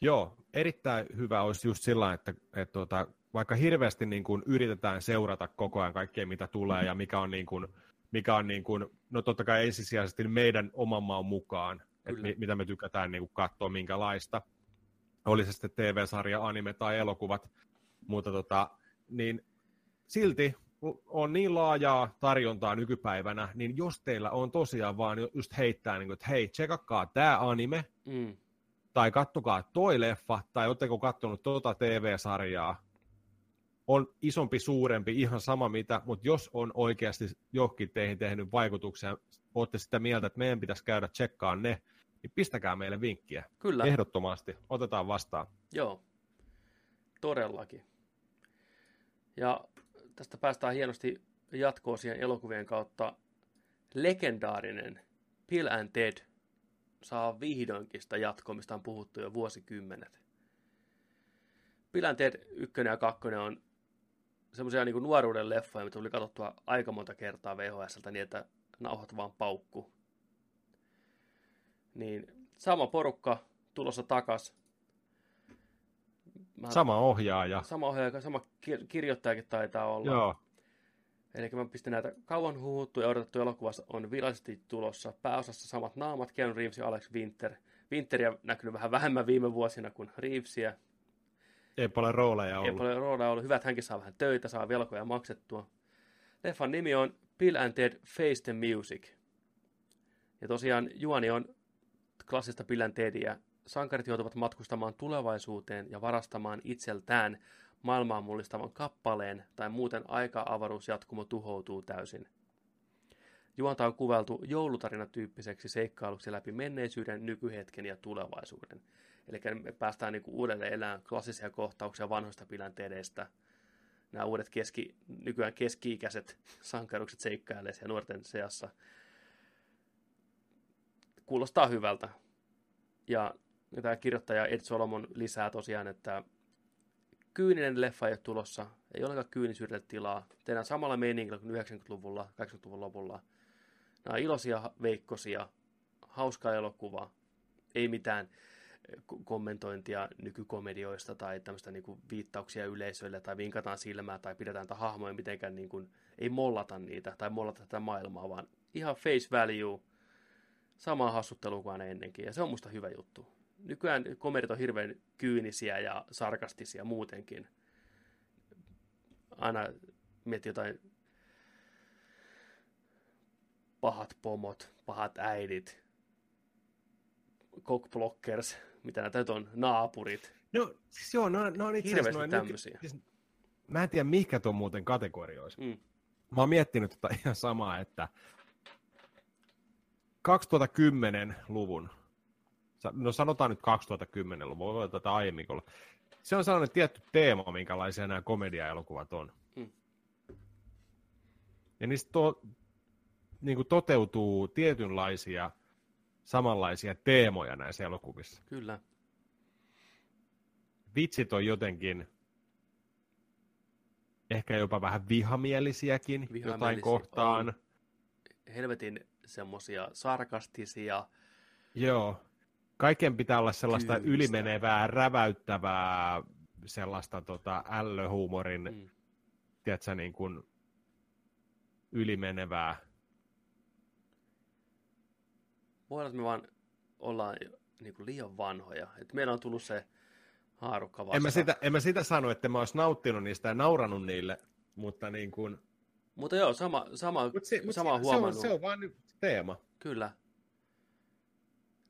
Joo, erittäin hyvä olisi just sillä, että, että tota, vaikka hirveästi niin kuin yritetään seurata koko ajan kaikkea, mitä tulee ja mikä on, niin kuin, mikä on niin kuin, no totta kai ensisijaisesti meidän oman maan mukaan, että mi, mitä me tykätään niin kuin katsoa, minkälaista. Oli se sitten TV-sarja, anime tai elokuvat, mutta tota, niin silti on niin laajaa tarjontaa nykypäivänä, niin jos teillä on tosiaan vaan just heittää, niin kuin, että hei, tsekakkaa tämä anime, Mm. tai kattokaa toi leffa, tai oletteko kattonut tuota TV-sarjaa, on isompi, suurempi, ihan sama mitä, mutta jos on oikeasti johonkin teihin tehnyt vaikutuksia, olette sitä mieltä, että meidän pitäisi käydä tsekkaan ne, niin pistäkää meille vinkkiä. Kyllä, Ehdottomasti. Otetaan vastaan. joo. Todellakin. Ja tästä päästään hienosti jatkoon siihen elokuvien kautta. Legendaarinen Bill and Ted saa vihdoinkin sitä jatkoa, mistä on puhuttu jo vuosikymmenet. Bill and Ted 1 ja 2 on semmoisia niin nuoruuden leffoja, mitä tuli katsottua aika monta kertaa VHSltä niin, että nauhat vaan paukku. Niin sama porukka tulossa takas. Mä, Sama ohjaaja. sama ohjaaja, sama kir- kirjoittajakin taitaa olla. Joo. Eli mä pistin näitä kauan huhuttu ja odotettu elokuvassa on virallisesti tulossa. Pääosassa samat naamat, Keanu Reeves ja Alex Winter. Winteria näkynyt vähän vähemmän viime vuosina kuin Reevesia. Ei paljon rooleja Ei ollut. paljon roolia ollut. Hyvä, että hänkin saa vähän töitä, saa velkoja maksettua. Leffan nimi on Bill and Ted Face the Music. Ja tosiaan juoni on klassista Bill and Tedia. Sankarit joutuvat matkustamaan tulevaisuuteen ja varastamaan itseltään maailmaan mullistavan kappaleen, tai muuten aika-avaruusjatkumo tuhoutuu täysin. Juonta on kuveltu joulutarinatyyppiseksi seikkailuksi läpi menneisyyden, nykyhetken ja tulevaisuuden. Eli me päästään niinku uudelleen elämään klassisia kohtauksia vanhoista pilanteedeista. Nämä uudet keski, nykyään keski-ikäiset sankarukset seikkailee siellä nuorten seassa. Kuulostaa hyvältä. Ja tämä kirjoittaja Ed Solomon lisää tosiaan, että kyyninen leffa ei ole tulossa, ei ollenkaan kyynisyydelle tilaa. Tehdään samalla meiningillä kuin 90-luvulla, 80-luvun lopulla. Nämä on iloisia, veikkosia, hauska elokuva, ei mitään kommentointia nykykomedioista tai tämmöistä niinku viittauksia yleisölle tai vinkataan silmää tai pidetään tätä hahmoja mitenkään niinku, ei mollata niitä tai mollata tätä maailmaa, vaan ihan face value, samaa hassuttelua kuin ennenkin ja se on musta hyvä juttu. Nykyään komedit on hirveän kyynisiä ja sarkastisia muutenkin. Aina mietit jotain pahat pomot, pahat äidit, cockblockers, mitä näitä nyt on, naapurit. No, siis joo, no, no on itse asiassa noin tämmöisiä. Nyky, siis, mä en tiedä, mikä tuon muuten kategorioisi. Mm. Mä oon miettinyt tota ihan samaa, että 2010-luvun, sa- no sanotaan nyt 2010-luvun, voi tätä aiemmin olla. Se on sellainen tietty teema, minkälaisia nämä komediaelokuvat on. Mm. Ja niistä to, niin kuin toteutuu tietynlaisia samanlaisia teemoja näissä elokuvissa. Kyllä. Vitsit on jotenkin ehkä jopa vähän vihamielisiäkin jotain Vihamielisiä kohtaan. on. Helvetin semmosia sarkastisia. Joo. Kaiken pitää olla sellaista Kyynistä. ylimenevää, räväyttävää, sellaista tota, ällöhuumorin. Mm. tiedätkö, niin kuin ylimenevää. Voi olla, että me vaan ollaan niin kuin liian vanhoja. Et meillä on tullut se haarukka vastaan. En mä, sitä, en mä sitä sano, että mä olisi nauttinut niistä ja nauranut niille, mutta niin kuin, Mutta joo, sama, sama, mut se, mut sama se, on se, on, huomannut. se on vaan nyt teema. Kyllä.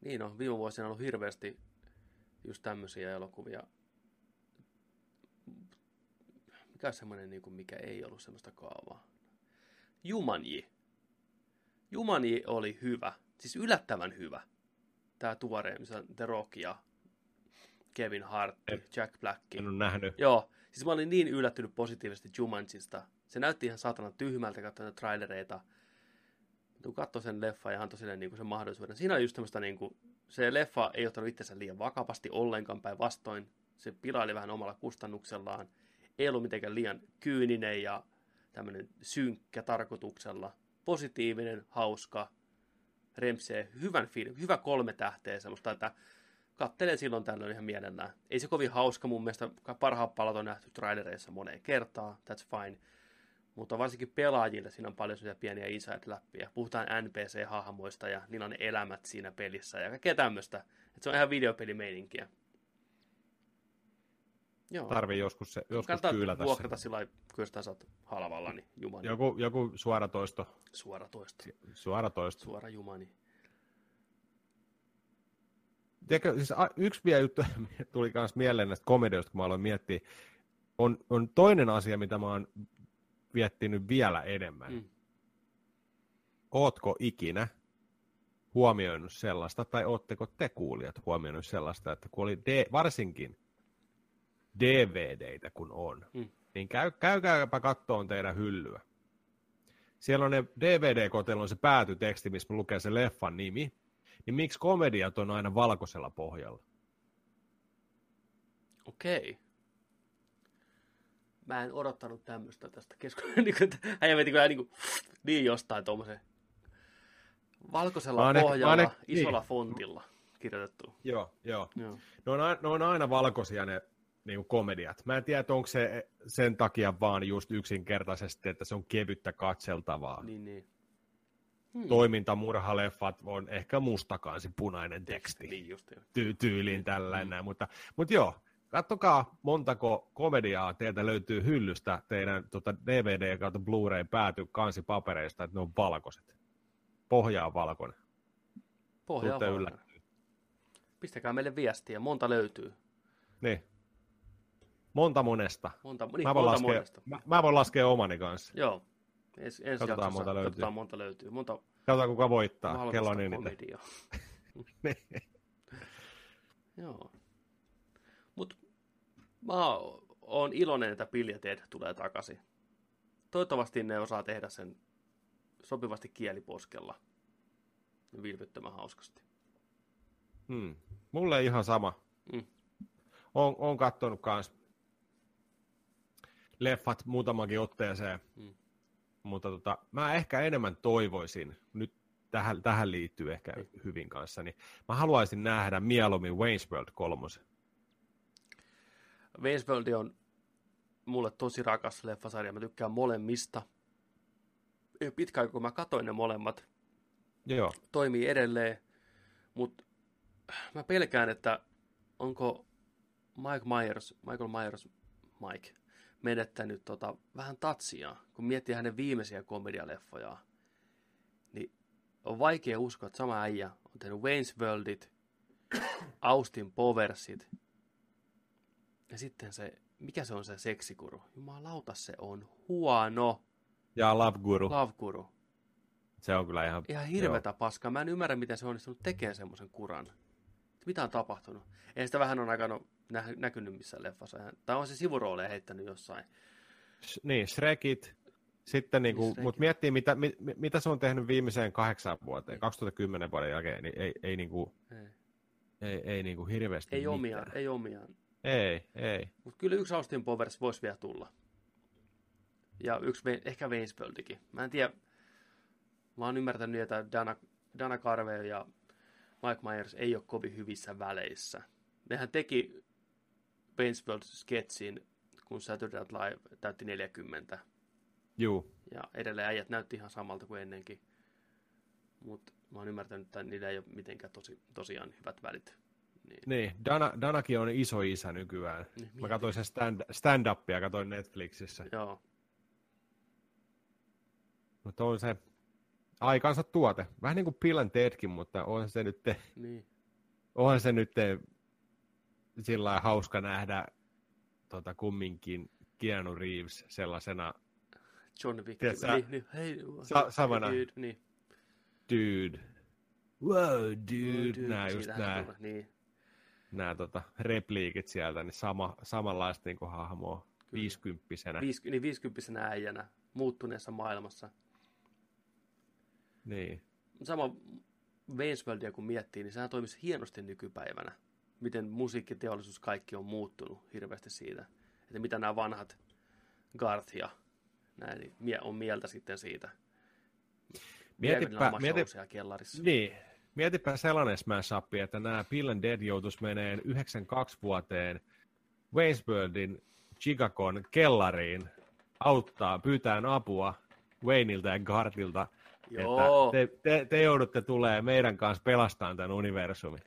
Niin on, viime vuosina on ollut hirveästi just tämmöisiä elokuvia. Mikä on semmoinen, niin kuin, mikä ei ollut semmoista kaavaa? Jumanji. Jumanji oli hyvä, siis yllättävän hyvä. Tämä tuore, missä on The Rock ja Kevin Hart, En- Jack Black. En ole nähnyt. Joo, siis mä olin niin yllättynyt positiivisesti Jumanjista. Se näytti ihan saatana tyhmältä katsoa näitä trailereita. Tuu katso sen leffa ja antoi sille niinku sen mahdollisuuden. Siinä on just tämmöistä, niinku, se leffa ei ottanut itsensä liian vakavasti ollenkaan päinvastoin. Se pilaili vähän omalla kustannuksellaan. Ei ollut mitenkään liian kyyninen ja tämmöinen synkkä tarkoituksella. Positiivinen, hauska, remsee, hyvän fiil- hyvä kolme tähteä semmoista, että kattelen silloin tällöin ihan mielellään. Ei se kovin hauska mun mielestä, parhaat palat on nähty trailereissa moneen kertaan, that's fine. Mutta varsinkin pelaajille siinä on paljon sellaisia pieniä inside-läppiä. Puhutaan NPC-hahmoista ja niillä on elämät siinä pelissä ja kaikkea tämmöistä. Et se on ihan videopelimeininkiä. Joo. Tarvii joskus, se, joskus Kannattaa kyylätä vuokrata sillä lailla, kun jostain saat halvalla, niin jumani. Joku, joku suoratoisto. Suora. Suoratoisto. Suora jumani. Tiedätkö, siis yksi vielä juttu tuli myös mieleen näistä komedioista, kun mä aloin miettiä, on, on toinen asia, mitä mä oon viettinyt vielä enemmän. Mm. Ootko ikinä huomioinut sellaista, tai ootteko te kuulijat huomioinut sellaista, että kun oli D, varsinkin DVDitä kun on, Mm. niin käy, käykääpä kattoon teidän hyllyä. Siellä on ne DVD-koteilla on se päätyteksti, missä lukee se leffan nimi, niin miksi komediat on aina valkoisella pohjalla? Okei. Mä en odottanut tämmöistä tästä keskustelua. niin kuin, että äijä veti kyllä niin, kuin, niin jostain tuommoisen valkoisella ehkä- pohjalla, ehkä- isolla niin. fontilla kirjoitettu. Joo, joo. Joo. Ne on, aina, ne on aina valkoisia ne niin kuin komediat. Mä en tiedä, onko se sen takia vaan just yksinkertaisesti, että se on kevyttä katseltavaa. Niin, niin. Hmm. Toimintamurhaleffat on ehkä mustakansi punainen teksti. Niin just. Ty- tyyliin tällainen. Mm. Mutta, mutta joo, kattokaa montako komediaa teiltä löytyy hyllystä teidän tota DVD kautta Blu-ray pääty kansipapereista, että ne on valkoiset. Pohja on valkoinen. Pohja on valkoinen. Pistäkää meille viestiä. Monta löytyy. Niin. Monta monesta. Monta, niin, mä, voin monta laskea, monesta. mä, mä voin laskea omani kanssa. Joo. Ens, ensi Katsotaan, jaksossa monta löytyy. katsotaan monta löytyy. Monta Katsotaan kuka voittaa. Kello on niin. Niin. Joo. Mut mä oon iloinen, että Ted tulee takaisin. Toivottavasti ne osaa tehdä sen sopivasti kieliposkella. Vilpittömän hauskasti. Hmm. Mulle ihan sama. Mm. Oon, oon kattonut kans leffat muutamankin otteeseen, Mm. mutta tota, mä ehkä enemmän toivoisin, nyt tähän, tähän liittyy ehkä Niin. hyvin kanssa, niin mä haluaisin nähdä mieluummin Wayne's World 3. Wayne's on mulle tosi rakas leffasarja. Mä tykkään molemmista. Ei ole pitkä aika, kun mä katoin ne molemmat. Joo, Toimii edelleen, mutta mä pelkään, että onko Mike Myers, Michael Myers, Mike, menettänyt tota, vähän tatsia, kun miettii hänen viimeisiä komedialeffojaan. Niin on vaikea uskoa, että sama äijä on tehnyt Wayne's Worldit, Austin Powersit Ja sitten se, mikä se on se seksikuru? Jumalauta, se on huono. Ja Love Guru. Love Guru. Se on kyllä ihan... Ihan hirvetä paskaa. Mä en ymmärrä, miten se on onnistunut tekemään semmoisen kuran. Mitä on tapahtunut? Ei sitä vähän on aikana nä- näkynyt missään leffassa. Tai on se sivurooleja heittänyt jossain. Niin, Shrekit. Sitten niinku, Shrekit. mut miettii, mitä, mi, mi- mitä se on tehnyt viimeiseen kahdeksan vuoteen, 2010 vuoden jälkeen, niin ei, ei, niinku, Ei, ei, ei niinku hirveästi ei mitään. omiaan, ei omiaan. Ei, ei. Mutta kyllä yksi Austin Powers voisi vielä tulla. Ja yksi, ehkä Waynesvöldikin. Mä en tiedä, mä oon ymmärtänyt, että Dana, Dana Carvey ja Mike Myers ei ole kovin hyvissä väleissä. Nehän teki Waynesveld-sketsin, kun Saturday Night Live täytti 40. Juu. Ja edelleen äijät näytti ihan samalta kuin ennenkin. Mutta mä oon ymmärtänyt, että niillä ei ole mitenkään tosi, tosiaan hyvät välit. Niin. Niin, Dana, Danakin on iso isä nykyään. Niin, Mä katsoin sen stand, stand-upia, katsoin Netflixissä. Joo, Mutta on se aikansa tuote. Vähän niin kuin Bill and Tedkin, mutta on se nyt, niin. onhan se nyt sillä hauska nähdä tota, kumminkin Keanu Reeves sellaisena John Wick. Tiedätkö, niin, niin, hei, sa- samana. Dude, niin. dude. Wow, dude. Dude, Nää just nää, tulee, Niin, nää tota, repliikit sieltä, niin sama, samanlaista niin hahmoa viisikymppisenä. Viis, niin 50 äijänä muuttuneessa maailmassa. Niin. Sama Waynesworldia kun miettii, niin sehän toimisi hienosti nykypäivänä. Miten musiikkiteollisuus kaikki on muuttunut hirveästi siitä. Että mitä nämä vanhat Garth ja näin, niin on mieltä sitten siitä. Mietipä, mieti, mieti... kellarissa. niin, mietipä sellainen smash up, että nämä Bill and Dead joutuisi meneen 92 vuoteen Waynesworldin Chicagon kellariin auttaa, pyytään apua Wayneilta ja Gartilta, Joo. että te, te, te joudutte tulee meidän kanssa pelastamaan tämän universumin.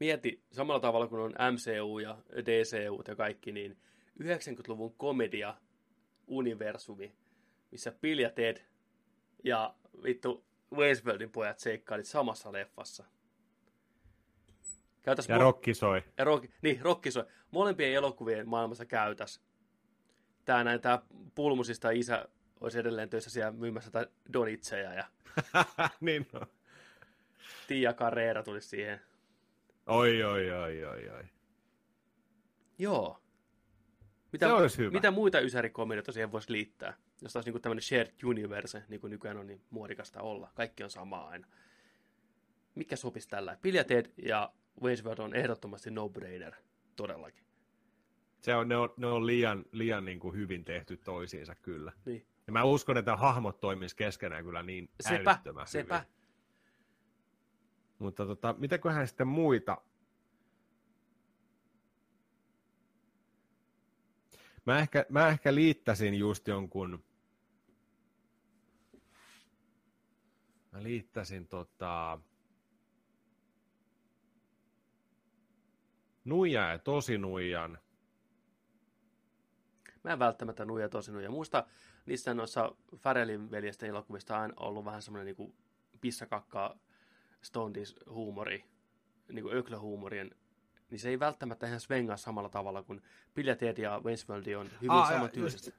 Mieti samalla tavalla kuin on MCU ja DCU ja kaikki, niin 90-luvun komedia universumi, missä Bill ja Ted ja vittu Waynesworldin pojat seikkailit samassa leffassa. Käytäs Ja mo- Rokki soi. ja rock, niin, Rokki soi. Molempien elokuvien maailmassa käytäs. Tää näin, tää pulmusista isä olisi edelleen töissä siellä myymässä tai donitseja ja niin no. Tia Carrera tuli siihen. Oi, oi, oi, oi, oi. Joo. Mitä, Se olisi hyvä. mitä muita ysärikomedioita siihen voisi liittää? Jos taas niinku tämmöinen shared universe, niin kuin nykyään on niin muodikasta olla. Kaikki on samaa aina. Mikä sopisi tällä? Bill ja Ted ja Waynesworld on ehdottomasti no-brainer. Todellakin. Se on, ne on, ne on liian, liian niin kuin hyvin tehty toisiinsa kyllä. Niin. Ja mä uskon, että hahmot toimis keskenään kyllä niin Sepä, älyttömän sepä. hyvin. Mutta tota, mitäköhän sitten muita? Mä ehkä, mä ehkä liittäisin just jonkun... Mä liittäisin tota... Nuija ja tosi nuijan. Mä en välttämättä nuija tosi nuija. Muista niissä noissa Farrellin veljesten elokuvista on ollut vähän semmoinen niinku pissakakka Stontis huumori, niinku öklöhuumorien, niin se ei välttämättä ihan svengaa samalla tavalla kuin Bill ja Waynesworld on hyvin Aa, ah, samantyylistä.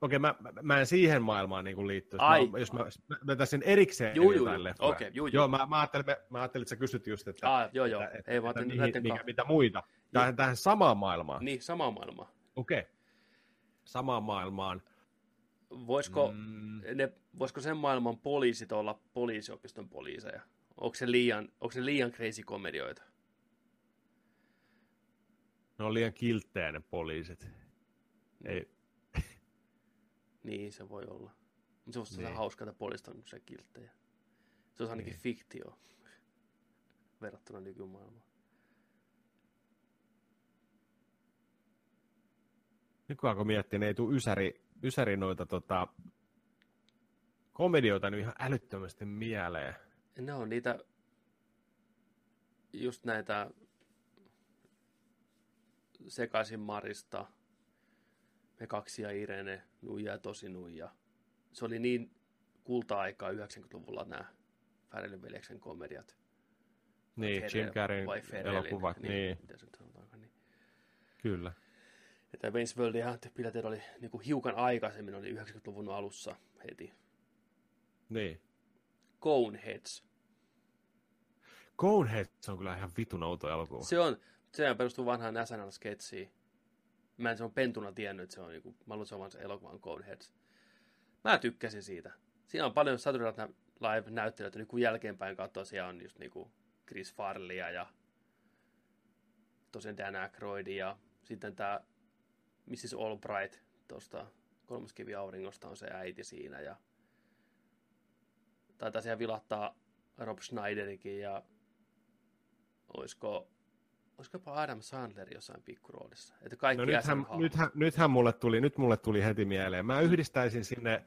Okei, mä, mä, mä en siihen maailmaan niin liittyisi. Ai. Mä, jos mä, mä vetäisin erikseen Juu, juu, leffoja. Okei, juu. Joo, mä, mä, ajattelin, mä, mä ajattelin, että sä kysyt just, että, Ah, joo, joo. että, Ei, että mihin, mikä, mitä muita. Tähän, tähän samaan maailmaan. Niin, samaa maailmaa. Okei. Samaan maailmaan. Voisiko, mm. ne, voisiko sen maailman poliisit olla poliisiopiston poliiseja? Onko se liian, onko se liian crazy komedioita? Ne on liian kilttejä ne poliisit. Ei, Niin, se voi olla. Mutta se olisi Niin. niin. hauskaa, että poliisit on se kilttejä. Se olisi ainakin Niin. niin. fiktio verrattuna nykymaailmaan. nykyään kun miettii, ne ei tule ysäri, ysäri noita tota, komedioita nyt ihan älyttömästi mieleen. Ne on niitä, just näitä sekaisin Marista, me kaksi ja Irene, Nuija ja Tosi Nuija. Se oli niin kulta-aikaa 90-luvulla nämä Färelin veljeksen komediat. Niin, Ferrell Jim Carreyn elokuvat, niin, niin, Miten se nyt sanotaankaan, niin. kyllä. Että Wayne's World ja Pilated oli niin kuin hiukan aikaisemmin, oli 90-luvun alussa heti. Niin. Coneheads. Coneheads on kyllä ihan vitun outo elokuva. Se on, se perustuu vanhaan SNL-sketsiin. Mä en se on pentuna tiennyt, että se on niinku, mä luulen, se on se elokuvan Coneheads. Mä tykkäsin siitä. Siinä on paljon Saturday Night Live-näyttelijöitä, nyt kun jälkeenpäin katsoo, siellä on just niinku Chris Farleya ja tosiaan Dan Aykroyd ja sitten tämä Mrs. Albright tuosta kolmas kivi auringosta on se äiti siinä ja taitaa siellä vilahtaa Rob Schneiderkin ja olisiko, olisiko jopa Adam Sandler jossain pikkuroolissa. Että kaikki No nythän, nythän, nythän mulle tuli, nyt mulle tuli heti mieleen. Mä yhdistäisin sinne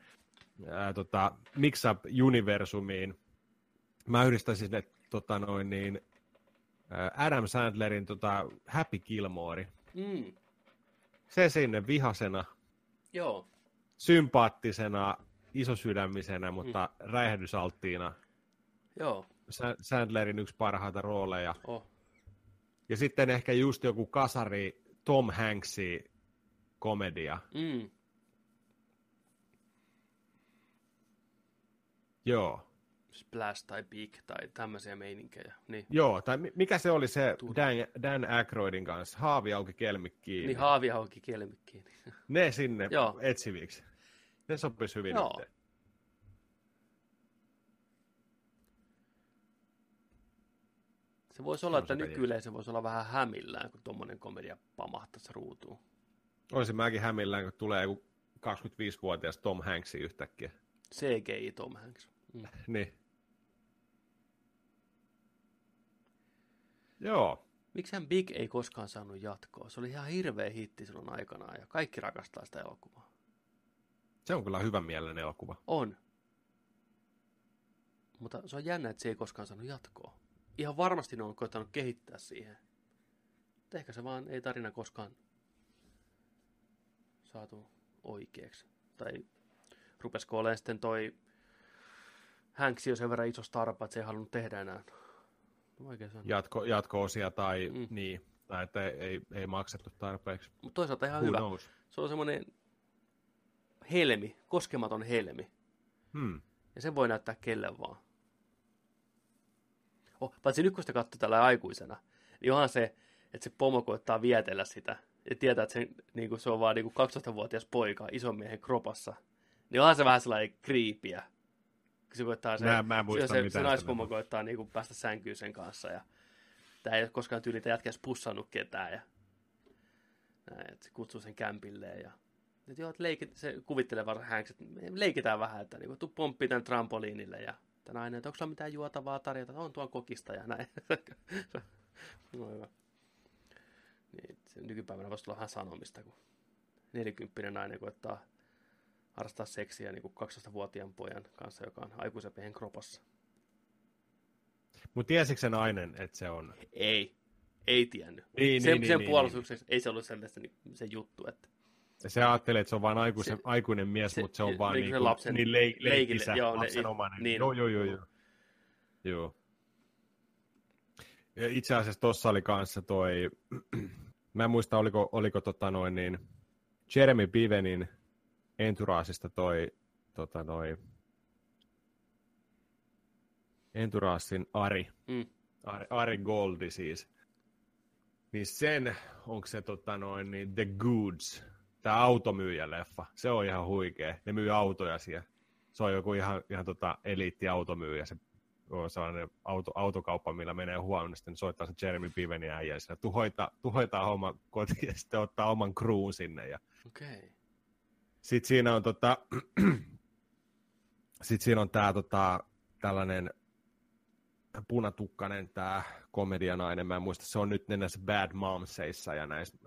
ää, tota, Mix Up Universumiin. Mä yhdistäisin sinne tota, noin niin, ää, Adam Sandlerin tota, Happy Gilmore. Mm, Se sinne vihasena, joo, sympaattisena, isosydämisenä, mutta mm. räjähdysalttiina. joo, Sa- Sandlerin yksi parhaita rooleja. oh. Ja sitten ehkä just joku kasari Tom Hanksin komedia. Mm, Joo. Splash tai Big tai tämmöisiä meininkejä. Niin, Joo, tai mi- mikä se oli se Turha. Dan, Dan Aykroydin kanssa? Haavi auki kelmi kiinni. niin haavi auki kielmikkiin. ne sinne Joo. etsiviksi. Ne sopisi hyvin Joo. yhteen. Se voisi olla, että sekä nykyyleisö voisi olla vähän hämillään, kun tuommoinen komedia pamahtaisi ruutuun. Olisin mäkin hämillään, kun tulee joku 25-vuotias Tom Hanks yhtäkkiä. CGI Tom Hanks. Mm. Niin. Joo. Miksihän Big ei koskaan saanut jatkoa? Se oli ihan hirveä hitti silloin aikanaan ja kaikki rakastaa sitä elokuvaa. Se on kyllä hyvän mielinen elokuva. On. Mutta se on jännä, että se ei koskaan saanut jatkoa. Ihan varmasti ne on koittanut kehittää siihen. Mutta ehkä se vaan ei tarina koskaan saatu oikeaksi. Tai rupesiko olemaan sitten toi Hanks jo sen verran iso starpa, että se ei halunnut tehdä enää. No. Jatko, jatko-osia tai mm. niin, tai että ei, ei, ei maksettu tarpeeksi. Mutta toisaalta ihan Who hyvä. knows? Se on semmoinen helmi, koskematon helmi. Hmm. Ja sen voi näyttää kelle vaan. Oh, paitsi nyt kun sitä katsoo tällä aikuisena, niin onhan se, että se pomo koittaa vietellä sitä. Ja tietää, että se, niin kuin se on vaan niin kuin 12-vuotias poika ison miehen kropassa. Niin onhan se vähän sellainen kriipiä. Se koittaa se, Mä- mä se, se, mitään se naispomo koittaa niin kuin päästä sänkyyn sen kanssa. Ja tämä ei ole koskaan tyylitä jätkäs pussannut ketään. Ja näin, että se kutsuu sen kämpilleen. Ja että joo, että leikit, se kuvittelee vaan että leikitään vähän, että niin tuu pomppii tämän trampoliinille ja tämä nainen, että onko sulla mitään juotavaa tarjota, on tuon kokista ja näin. no hyvä. Niin, se nykypäivänä voisi tulla vähän sanomista, kun 40 nainen koettaa harrastaa seksiä niin kuin 12-vuotiaan pojan kanssa, joka on aikuisen miehen kropassa. Mutta tiesikö se nainen, että se on? Ei, ei tiennyt. Niin, sen niin, sen niin, puolustukseksi ei se ollut sellaista niin, se juttu, että Se ajattelee, että se on vain aikuisen, Se- aikuinen mies, se- mutta se on vaan niin niin, lapsen- niin leik, leikisä, joo, lapsenomainen. niin. Joo, joo, joo, joo. joo. Ja itse asiassa tuossa oli kanssa toi, mä en muista oliko, oliko tota noin niin, Jeremy Pivenin Enturaasista toi, tota noin, Enturaasin Ari, mm, Ari, Ari Goldi siis. Niin sen, onko se tota noin, niin The Goods, tämä automyyjä-leffa, se on ihan huikea. Ne myy autoja siellä. Se on joku ihan, ihan tota eliittiautomyyjä, se on sellainen auto, autokauppa, millä menee huomenna, sitten soittaa se Jeremy Pivenin äijä, ja tuhoita, tuhoitaa homma kotiin ja sitten ottaa oman kruun sinne. Ja okei. Okay. sitten siinä on tota, sit siinä on tää tota, tällainen punatukkainen tää komedianainen, mä en muista, se on nyt näissä Bad Momseissa ja näissä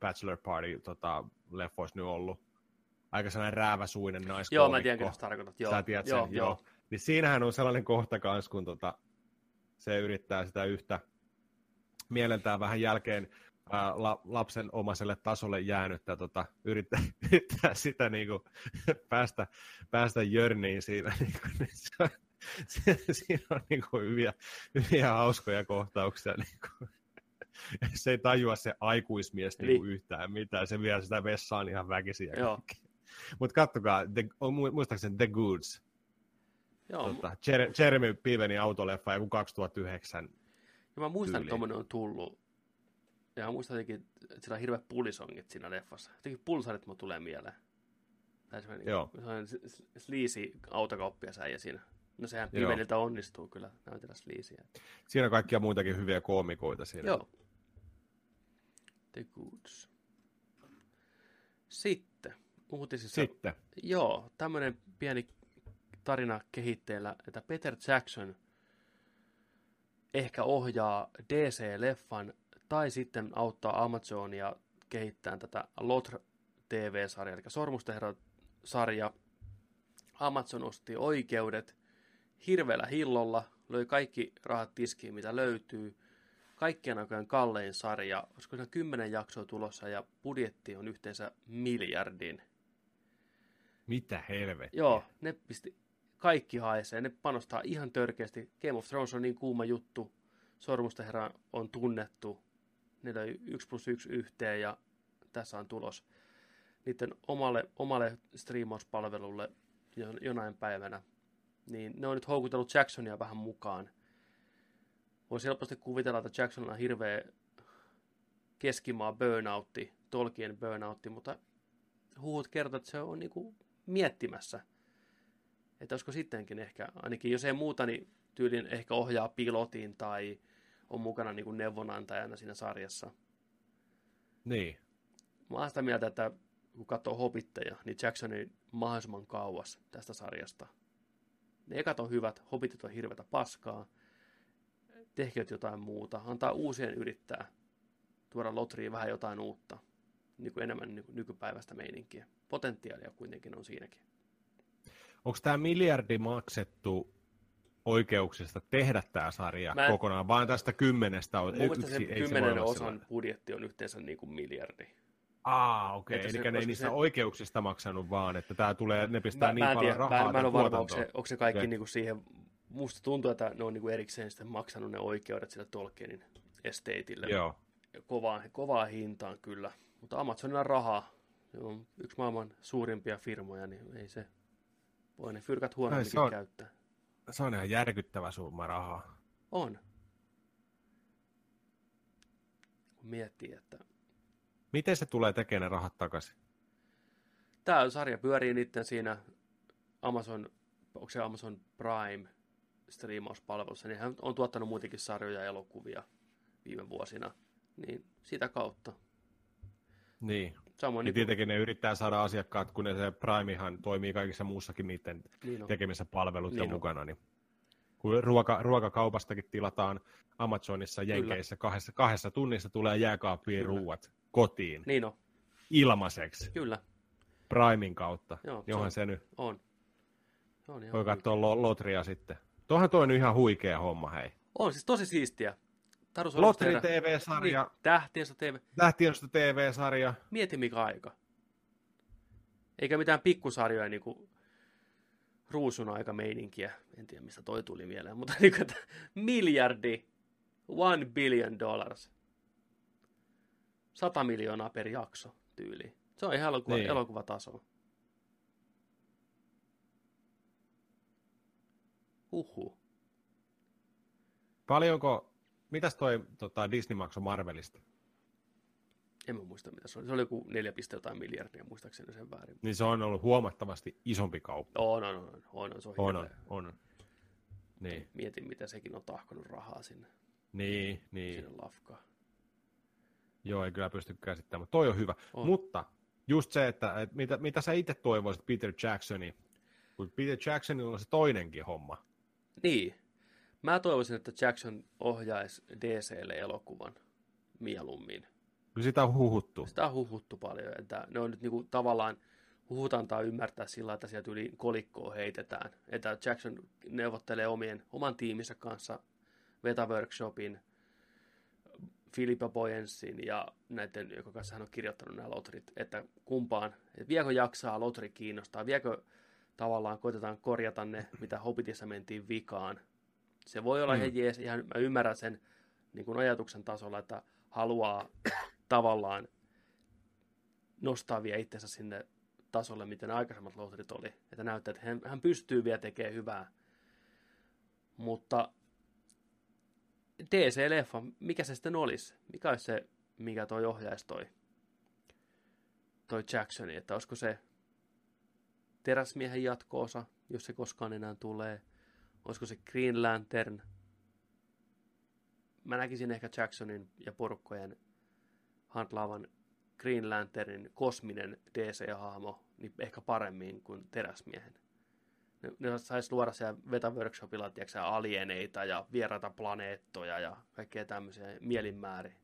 Bachelor Party tota, leffoissa nyt ollut. Aika sellainen rääväsuinen naiskoomikko. Joo, mä tiedän, sä tarkoitat. Joo, Sä tiedät sen, joo, joo. joo. Niin siinähän on sellainen kohta kanssa, kun tota, se yrittää sitä yhtä mieleltään vähän jälkeen ää, la, lapsen omaiselle tasolle jäänyttä, tota, yrittää, yrittää sitä niinku, päästä, päästä jörniin siinä. Niinku, niin se, on- se, siinä on niinku hyviä, hyviä hauskoja kohtauksia. Niinku. se ei tajua se aikuismies Niin. niinku yhtään mitään. Se vie sitä vessaan ihan väkisin. Joo. Mutta kattokaa, the, on mu- muistaakseni The Goods. Joo, Tota, Jer- Jeremy Pivenin autoleffa joku 2009. ja mä muistan, että on tullut. Ja mä muistan jotenkin, että sillä on hirveät pulisongit siinä leffassa. Jotenkin pulsarit mun tulee mieleen. Tai semmoinen, Joo. semmoinen s- s- sleazy autokauppias äijä siinä. No sehän Joo. Piveniltä onnistuu kyllä näytellä sleazyä. Siinä on kaikkia muitakin hyviä koomikoita siinä. Joo. The Goods. Sitten, uutisissa. Sitten, Joo, tämmöinen pieni tarina kehitteellä, että Peter Jackson ehkä ohjaa DC-leffan tai sitten auttaa Amazonia kehittämään tätä Lotr TV-sarjaa, eli Sormusten sarja. Amazon osti oikeudet hirveällä hillolla, löi kaikki rahat tiskiin, mitä löytyy. Kaikkien aikojen kallein sarja, olisiko siinä kymmenen jaksoa tulossa ja budjetti on yhteensä miljardin. mitä helvettiä? Joo, ne pisti kaikki haisee, ne panostaa ihan törkeästi. Game of Thrones on niin kuuma juttu, Sormusten herra on tunnettu, ne löi 1 plus 1 yhteen ja tässä on tulos. Niiden omalle, omalle striimauspalvelulle jo- jonain päivänä, niin ne on nyt houkutellut Jacksonia vähän mukaan. Voisi helposti kuvitella, että Jackson on hirveä keskimaa burnoutti, Tolkien burnoutti, mutta huhut kertovat, että se on niinku miettimässä, että olisiko sittenkin ehkä, ainakin jos ei muuta, niin tyylin ehkä ohjaa pilotin tai on mukana niin kuin neuvonantajana siinä sarjassa. Niin. Mä oon sitä mieltä, että kun katsoo Hobbitteja, niin Jacksonin mahdollisimman kauas tästä sarjasta. Ne ekat on hyvät, Hobbitit on hirveätä paskaa. Tehkö jotain muuta, antaa uusien yrittää tuoda Lotriin vähän jotain uutta, niin kuin enemmän kuin nykypäiväistä meininkiä. Potentiaalia kuitenkin on siinäkin. Onko tämä miljardi maksettu oikeuksista tehdä tämä sarja Mä en- kokonaan, vaan tästä kymmenestä on yksi, se ei se kymmenen olla osan sellainen. budjetti on yhteensä niin kuin miljardi. Aa, okei, okay. se- eli ne ei niistä se- oikeuksista maksanut vaan, että tämä tulee, ne pistää Mä, niin mä en paljon tiedä, rahaa mä, mä en ole varma, onko se, onko se kaikki niin kuin siihen, musta tuntuu, että ne on niin kuin erikseen sitten maksanut ne oikeudet sille Tolkienin estateille. Joo, Kovaa, kovaa hintaan kyllä, mutta Amazonilla on rahaa. Se on yksi maailman suurimpia firmoja, niin ei se voi ne fyrkat Ai, huonomminkin se on- käyttää. se on ihan järkyttävä summa rahaa. On. Kun miettii, että Miten se tulee tekemään ne rahat takaisin? Tämä sarja pyörii niiden siinä Amazon, onko se Amazon Prime striimauspalvelussa, niin hän on tuottanut muitakin sarjoja ja elokuvia viime vuosina, niin sitä kautta. Niin, Samoin niin niin tietenkin ne yrittää saada asiakkaat, kun ne se Primehan toimii kaikissa muussakin niiden niin on. tekemissä palveluiden Niin on. mukana. Niin kun ruoka, ruokakaupastakin tilataan Amazonissa Jenkeissä kahdessa, kahdessa tunnissa tulee jääkaappiin Kyllä. ruuat kotiin Niin on, ilmaiseksi kyllä, Primin kautta. Joo, se Johan on- se nyt on. Se on, voi katsoa lo- Lotria sitten. Tuohan toi on ihan huikea homma, hei. on siis tosi siistiä. Tehdä- TV-sarja, Niin, TV. Lähtiöstä TV-sarja. Mieti mikä aika. Eikä mitään pikkusarjoja niin kuin ruusun aika meininkiä. En tiedä mistä toi tuli mieleen, mutta niin kuin, miljardi, one billion dollars. Sata miljoonaa per jakso tyyli. Se on ihan elokuva, niin. elokuvataso. Huhhuh. Paljonko, mitäs toi tota, Disney maksoi Marvelista? En mä muista mitä se oli. Se oli joku 4, jotain miljardia, muistaakseni sen väärin. Niin se on ollut huomattavasti isompi kauppa. On, on, on, on, on, se on, On, on, on. Niin, Mietin, mitä sekin on tahkonut rahaa sinne, niin, niin. sinne lafkaan. Joo, ei kyllä pysty käsittämään, mutta toi on hyvä. On. Mutta just se, että, että mitä, mitä sä itse toivoisit Peter Jacksoni, kun Peter Jacksonilla on se toinenkin homma. Niin. Mä toivoisin, että Jackson ohjaisi DClle elokuvan mieluummin. Kyllä sitä on huhuttu. Sitä on huhuttu paljon, että ne on nyt niinku tavallaan huhut antaa ymmärtää sillä, että sieltä yli kolikkoa heitetään. Että Jackson neuvottelee omien, oman tiiminsä kanssa Veta Workshopin, Philippa Boyensin ja näiden, joka kanssa hän on kirjoittanut nämä lotrit, että kumpaan, että viekö jaksaa lotri kiinnostaa, viekö tavallaan koitetaan korjata ne, mitä Hobbitissa mentiin vikaan. Se voi olla Mm. ihan jees, ihan mä ymmärrän sen niin kuin ajatuksen tasolla, että haluaa tavallaan nostaa vielä itsensä sinne tasolle, miten aikaisemmat louterit oli. Että näyttää, että hän, hän pystyy vielä tekemään hyvää. Mutta DC-leffa, mikä se sitten olisi? Mikä olisi se, mikä toi ohjaisi toi, toi Jacksoni? Että olisiko se teräsmiehen jatkoosa, jos se koskaan enää tulee? Olisiko se Green Lantern? Mä näkisin ehkä Jacksonin ja porukkojen handlaavan Green Lanternin kosminen DC-hahmo niin ehkä paremmin kuin teräsmiehen. Ne, ne saisi luoda siellä Veta Workshopilla tiedätkö, alieneita ja vieraita planeettoja ja kaikkea tämmöisiä mielinmääriä.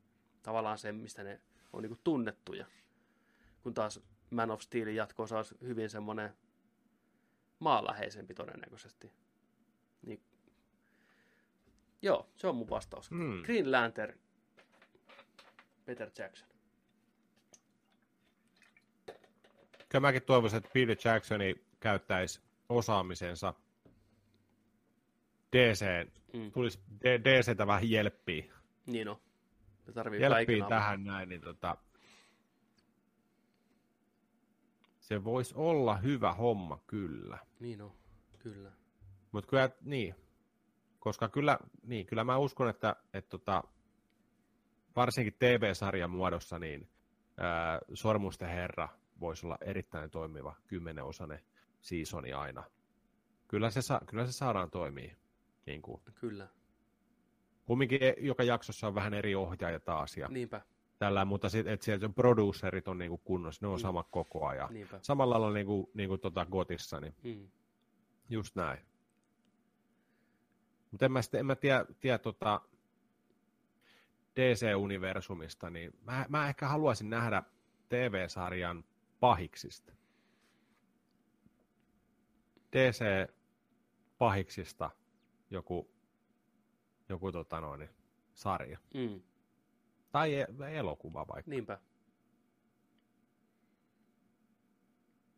Tavallaan se, mistä ne on niin tunnettuja. Kun taas Man of Steelin jatko olisi hyvin semmoinen maanläheisempi todennäköisesti. Niin. Joo, se on mun vastaus. Mm. Green Lantern, Peter Jackson. Kyllä mäkin toivoisin, että Peter Jacksoni käyttäisi osaamisensa DC, mm. tulisi DCtä vähän jelppiä. Niin on. Jelppii tähän näin, niin tota, se voisi olla hyvä homma kyllä. Niin on, kyllä. Mutta kyllä, niin, koska kyllä, niin, kyllä mä uskon, että, että tota, varsinkin TV-sarjan muodossa, niin ää, Sormusten herra voisi olla erittäin toimiva kymmenenosainen seasoni aina. Kyllä se, sa- kyllä se saadaan toimii. Niin kuin. Kyllä. Kumminkin joka jaksossa on vähän eri ohjaaja taas. Ja Niinpä. Tällä, mutta sitten että sieltä producerit on niinku kunnossa, ne on mm. sama koko ajan. Niinpä. Samalla lailla niinku, niinku tota Gotissa, niin mm. just näin. Mutta en mä, sitten, en mä tiedä, tiedä tota DC-universumista, niin mä, mä ehkä haluaisin nähdä TV-sarjan pahiksista. DC-pahiksista joku, joku tota noin, sarja. Mm. Tai e- elokuva vaikka. Niinpä.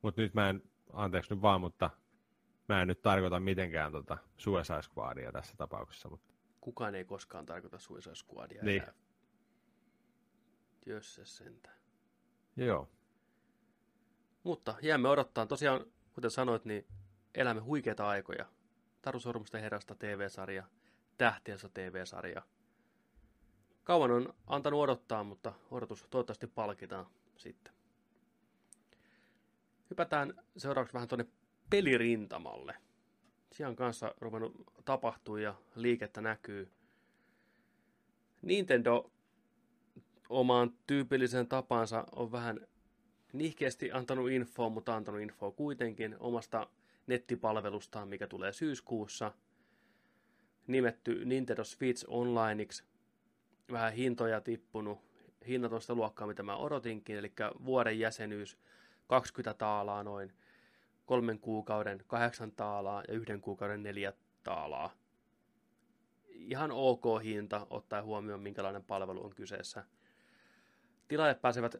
Mutta nyt mä en, anteeksi nyt vaan, mutta mä en nyt tarkoita mitenkään tota Suicide Squadia tässä tapauksessa. Mutta... Kukaan ei koskaan tarkoita Suicide Squadia niin. Jos se sentä. Joo. Mutta jäämme odottaa. Tosiaan, kuten sanoit, niin elämme huikeita aikoja. Taru Sormusten herrasta TV-sarja, Tähtiensä TV-sarja. Kauan on antanut odottaa, mutta odotus toivottavasti palkitaan sitten. Hypätään seuraavaksi vähän tuonne pelirintamalle. Siellä kanssa ruvennut tapahtuu ja liikettä näkyy. Nintendo omaan tyypilliseen tapansa on vähän nihkeästi antanut infoa, mutta antanut infoa kuitenkin omasta nettipalvelustaan, mikä tulee syyskuussa. Nimetty Nintendo Switch Onlineiksi. Vähän hintoja tippunut. Hinnat on sitä luokkaa, mitä mä odotinkin, eli vuoden jäsenyys 20 taalaa noin, kolmen kuukauden kahdeksan taalaa ja yhden kuukauden neljä taalaa. Ihan ok hinta, ottaen huomioon minkälainen palvelu on kyseessä. Tilaajat pääsevät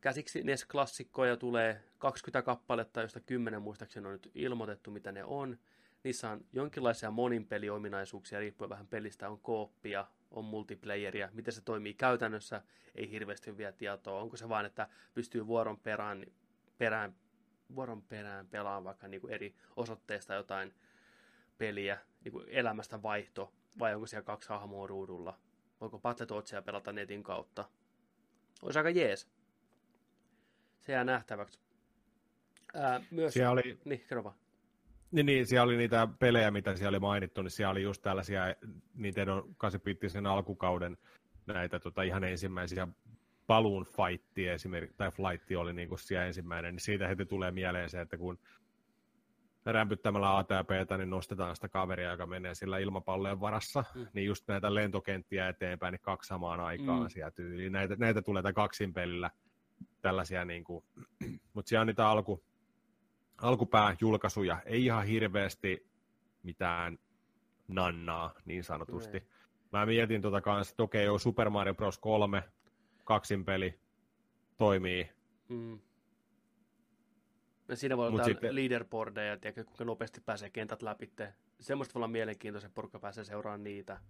käsiksi NES-klassikkoja tulee 20 kappaletta, joista 10 muistaakseni on nyt ilmoitettu, mitä ne on. Niissä on jonkinlaisia moninpeliominaisuuksia, riippuen vähän pelistä, on kooppia, on multiplayeria, miten se toimii käytännössä, ei hirveästi vielä tietoa. Onko se vain, että pystyy vuoron perään, perään, vuoron perään pelaamaan vaikka niin kuin eri osoitteista jotain peliä, niin kuin elämästä vaihto, vai onko siellä kaksi hahmoa ruudulla? Voiko Battletoadsia pelata netin kautta? Olisi aika jees se jää nähtäväksi. Ää, myös, siellä oli, niin, kerro Niin, niin, siellä oli niitä pelejä, mitä siellä oli mainittu, niin siellä oli just tällaisia Nintendo 8 alkukauden näitä tota, ihan ensimmäisiä Balloon Fight esimerkiksi, tai Flight oli niin kuin siellä ensimmäinen, niin siitä heti tulee mieleen se, että kun rämpyttämällä ATPtä, niin nostetaan sitä kaveria, joka menee sillä ilmapallojen varassa, mm. niin just näitä lentokenttiä eteenpäin, niin kaksi samaan aikaan mm. sieltä tyyliin. Näitä, näitä tulee tämän kaksin pelillä tällaisia, niin kuin, mutta siellä on niitä alku, alkupääjulkaisuja, ei ihan hirveästi mitään nannaa niin sanotusti. Ne. Mä mietin tota kanssa, että okei, okay, Super Mario Bros. 3 kaksin peli toimii. Mm. Ja siinä voi olla sitten... leaderboardeja, tiedätkö, kuinka nopeasti pääsee kentät läpi. Semmoista voi olla mielenkiintoista, porukka pääsee seuraamaan niitä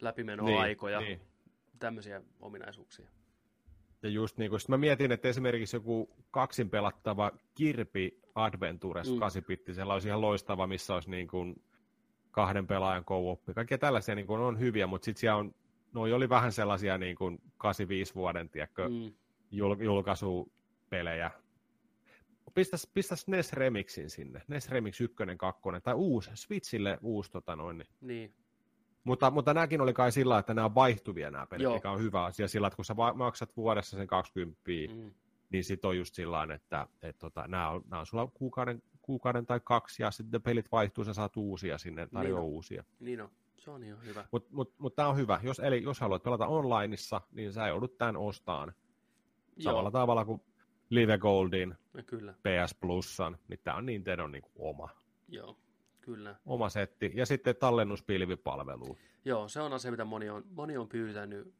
läpimenoaikoja. Niin, niin. tämmöisiä ominaisuuksia. Ja just niin kuin, mä mietin, että esimerkiksi joku kaksin pelattava Kirpi Adventures mm. 8 siellä olisi ihan loistava, missä olisi niin kuin kahden pelaajan co Kaikkia tällaisia niin kuin on hyviä, mutta sitten siellä on, noi oli vähän sellaisia niin kuin 85 vuoden, tiedätkö, mm. jul, julkaisupelejä. Pistäs, pistäs NES Remixin sinne, NES Remix 1, 2, tai uusi, Switchille uusi tota noin. Niin. Niin. Mutta, mutta nämäkin oli kai sillä, että nämä on vaihtuvia nämä pelit, Joo. mikä on hyvä asia sillä, että kun sä maksat vuodessa sen 20, mm. niin sit on just sillä että, että tota, nämä, on, nämä on sulla kuukauden, kuukauden tai kaksi, ja sitten pelit vaihtuu, sä saat uusia sinne, tarjoaa niin uusia. Niin on, se on ihan hyvä. Mutta mut, mut tämä on hyvä, jos, eli jos haluat pelata onlineissa, niin sä joudut tämän ostaan samalla tavalla kuin Live Goldin, ja kyllä. PS Plusan, niin tämä on Nintendo niin kuin oma. Joo, Kyllä. Oma setti. Ja sitten tallennuspilvipalvelu. Joo, se on asia, mitä moni on, moni on pyytänyt,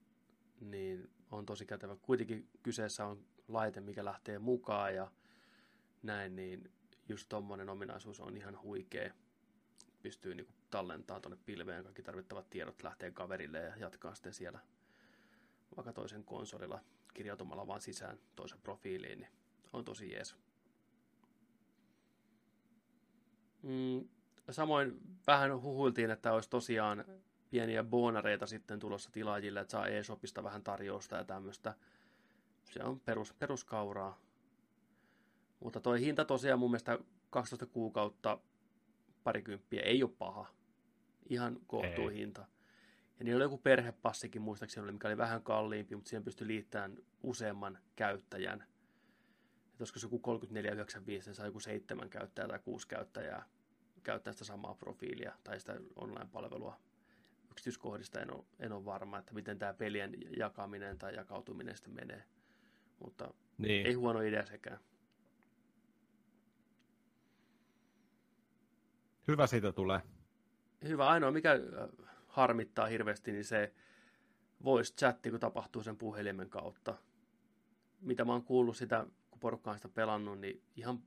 niin on tosi kätevä. Kuitenkin kyseessä on laite, mikä lähtee mukaan ja näin, niin just tommonen ominaisuus on ihan huikea. Pystyy niinku tallentamaan tuonne pilveen kaikki tarvittavat tiedot lähtee kaverille ja jatkaa sitten siellä vaikka toisen konsolilla kirjautumalla vaan sisään toisen profiiliin, niin on tosi jees. Mm, samoin vähän huhuiltiin, että olisi tosiaan pieniä bonareita sitten tulossa tilaajille, että saa eShopista vähän tarjousta ja tämmöistä. Se on perus, peruskauraa. Mutta toi hinta tosiaan mun mielestä 12 kuukautta parikymppiä ei ole paha. Ihan kohtuu hinta. Ja niillä oli joku perhepassikin muistaakseni, mikä oli vähän kalliimpi, mutta siihen pystyi liittämään useamman käyttäjän. Että olisiko se joku 34,95, niin saa joku seitsemän käyttäjää tai kuusi käyttäjää käyttää sitä samaa profiilia tai sitä online-palvelua. Yksityiskohdista en ole, en ole varma, että miten tämä pelien jakaminen tai jakautuminen sitten menee. Mutta niin. ei huono idea sekään. Hyvä siitä tulee. Hyvä. Ainoa, mikä harmittaa hirveästi, niin se voice chatti, kun tapahtuu sen puhelimen kautta. Mitä mä oon kuullut sitä, kun porukka on sitä pelannut, niin ihan